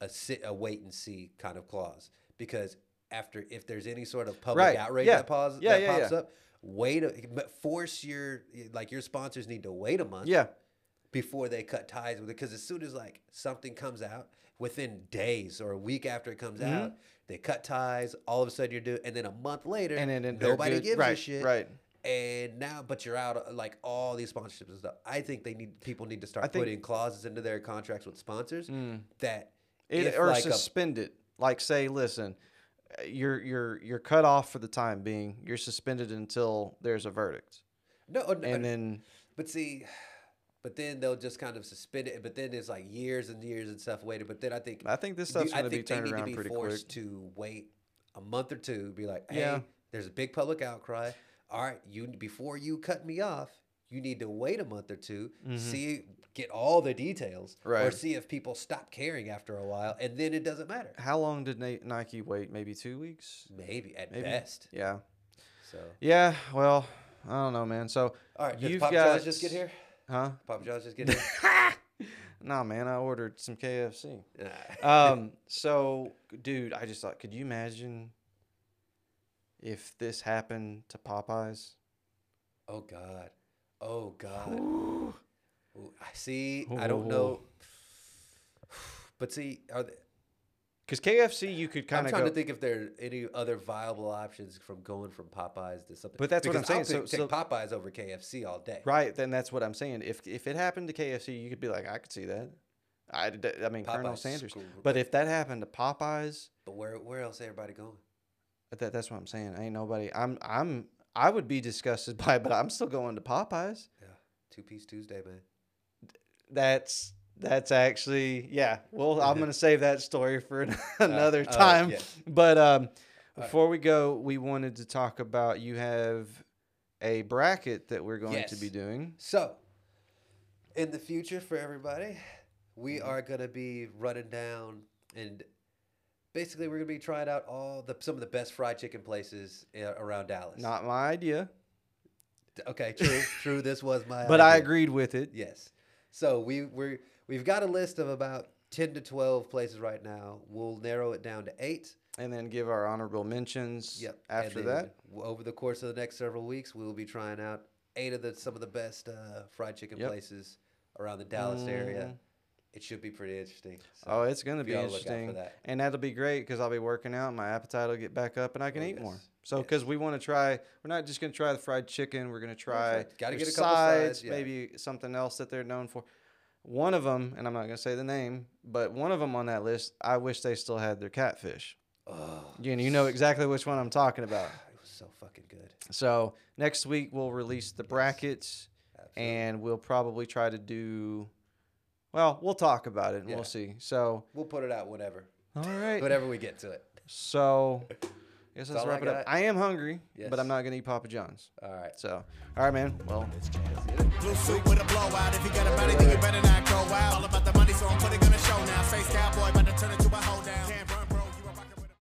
a sit a wait and see kind of clause because after if there's any sort of public Right. outrage Yeah. that, pause, Yeah, that yeah, pops up, wait a, but force your like your sponsors need to wait a month Yeah. before they cut ties with it because as soon as like something comes out within days or a week after it comes Mm-hmm. out they cut ties all of a sudden you're doing and then a month later And then- nobody good. gives a shit right. and now but you're out like all these sponsorships and stuff i think they need people need to start think- Mm. putting clauses into their contracts with sponsors that It, or like a it. Like say, listen, you're you're you're cut off for the time being. You're suspended until there's a verdict, no uh, no, and uh, then But see, but then they'll just kind of suspend it. But then it's like years and years and stuff waiting. But then I think I think this stuff's I gonna be think they turned need to around be pretty forced quick. to wait a month or two. Be like, hey, Yeah. there's a big public outcry. All right, you before you cut me off, you need to wait a month or 2 mm-hmm. see get all the details, or Mm-hmm. See if people stop caring after a while, and then it doesn't matter. how long did Nike wait? Maybe two weeks. Maybe at Maybe. best. Yeah. So Yeah. Well, I don't know, man. So All right, did Papa got John's just get here? huh? Papa John's just get here? Nah, man. I ordered some KFC. Um, so, dude, I just thought, could you imagine if this happened to Popeyes? oh God. Oh God. Ooh, I see. I don't know. Oh. But see, are they, Because KFC, you could kind of. I'm trying go. to think if there are any other viable options from going from Popeyes to something. But that's what I'm saying, I'll so- so- take Popeyes over KFC all day. Right, then that's what I'm saying. If if it happened to KFC, you could be like, I could see that. I, I mean, Colonel Sanders. screwed. But if that happened to Popeyes, But where where else everybody going? that, that's what I'm saying. Ain't nobody. I'm I'm I would be disgusted by it, but I'm still going to Popeyes. Yeah, two piece Tuesday, man. That's that's actually yeah. Well, I'm gonna save that story for an- another uh, time. yeah. But um, before we go, we wanted to talk about you have a bracket that we're going to be doing. So, in the future, for everybody, we Mm-hmm. are gonna be running down and basically we're gonna be trying out all the some of the best fried chicken places uh, around Dallas. Not my idea, okay, true, true. This was my. but I agreed with it. Yes. So we we we've got a list of about ten to twelve places right now. We'll narrow it down to eight. And then give our honorable mentions. Yep. After that, over the course of the next several weeks, we will be trying out eight of the some of the best uh, fried chicken Yep. places around the Dallas area. It should be pretty interesting. So oh, it's gonna be be on the lookout for interesting, that. and that'll be great because I'll be working out. My appetite will get back up, and I can Oh, eat more. yes. So, Yes. because we want to try, we're not just gonna try the fried chicken. We're gonna try right. Gotta get a couple sides, yeah. maybe something else that they're known for. One of them, and I'm not gonna say the name, but one of them on that list, I wish they still had their catfish. Oh, You, you know exactly which one I'm talking about. it was so fucking good. So next week we'll release the brackets, Absolutely. and we'll probably try to do. Well, we'll talk about it and Yeah. we'll see. So, we'll put it out whenever, all right. whenever we get to it. So, I guess let's wrap it up. I am hungry, Yes. but I'm not gonna eat Papa John's. All right. So, all right, man. Well, Blue suit with a blowout. If you got a body, then you better not go out. All about the money, so I'm putting on a show now. Face cowboy, about to turn into a hoe down.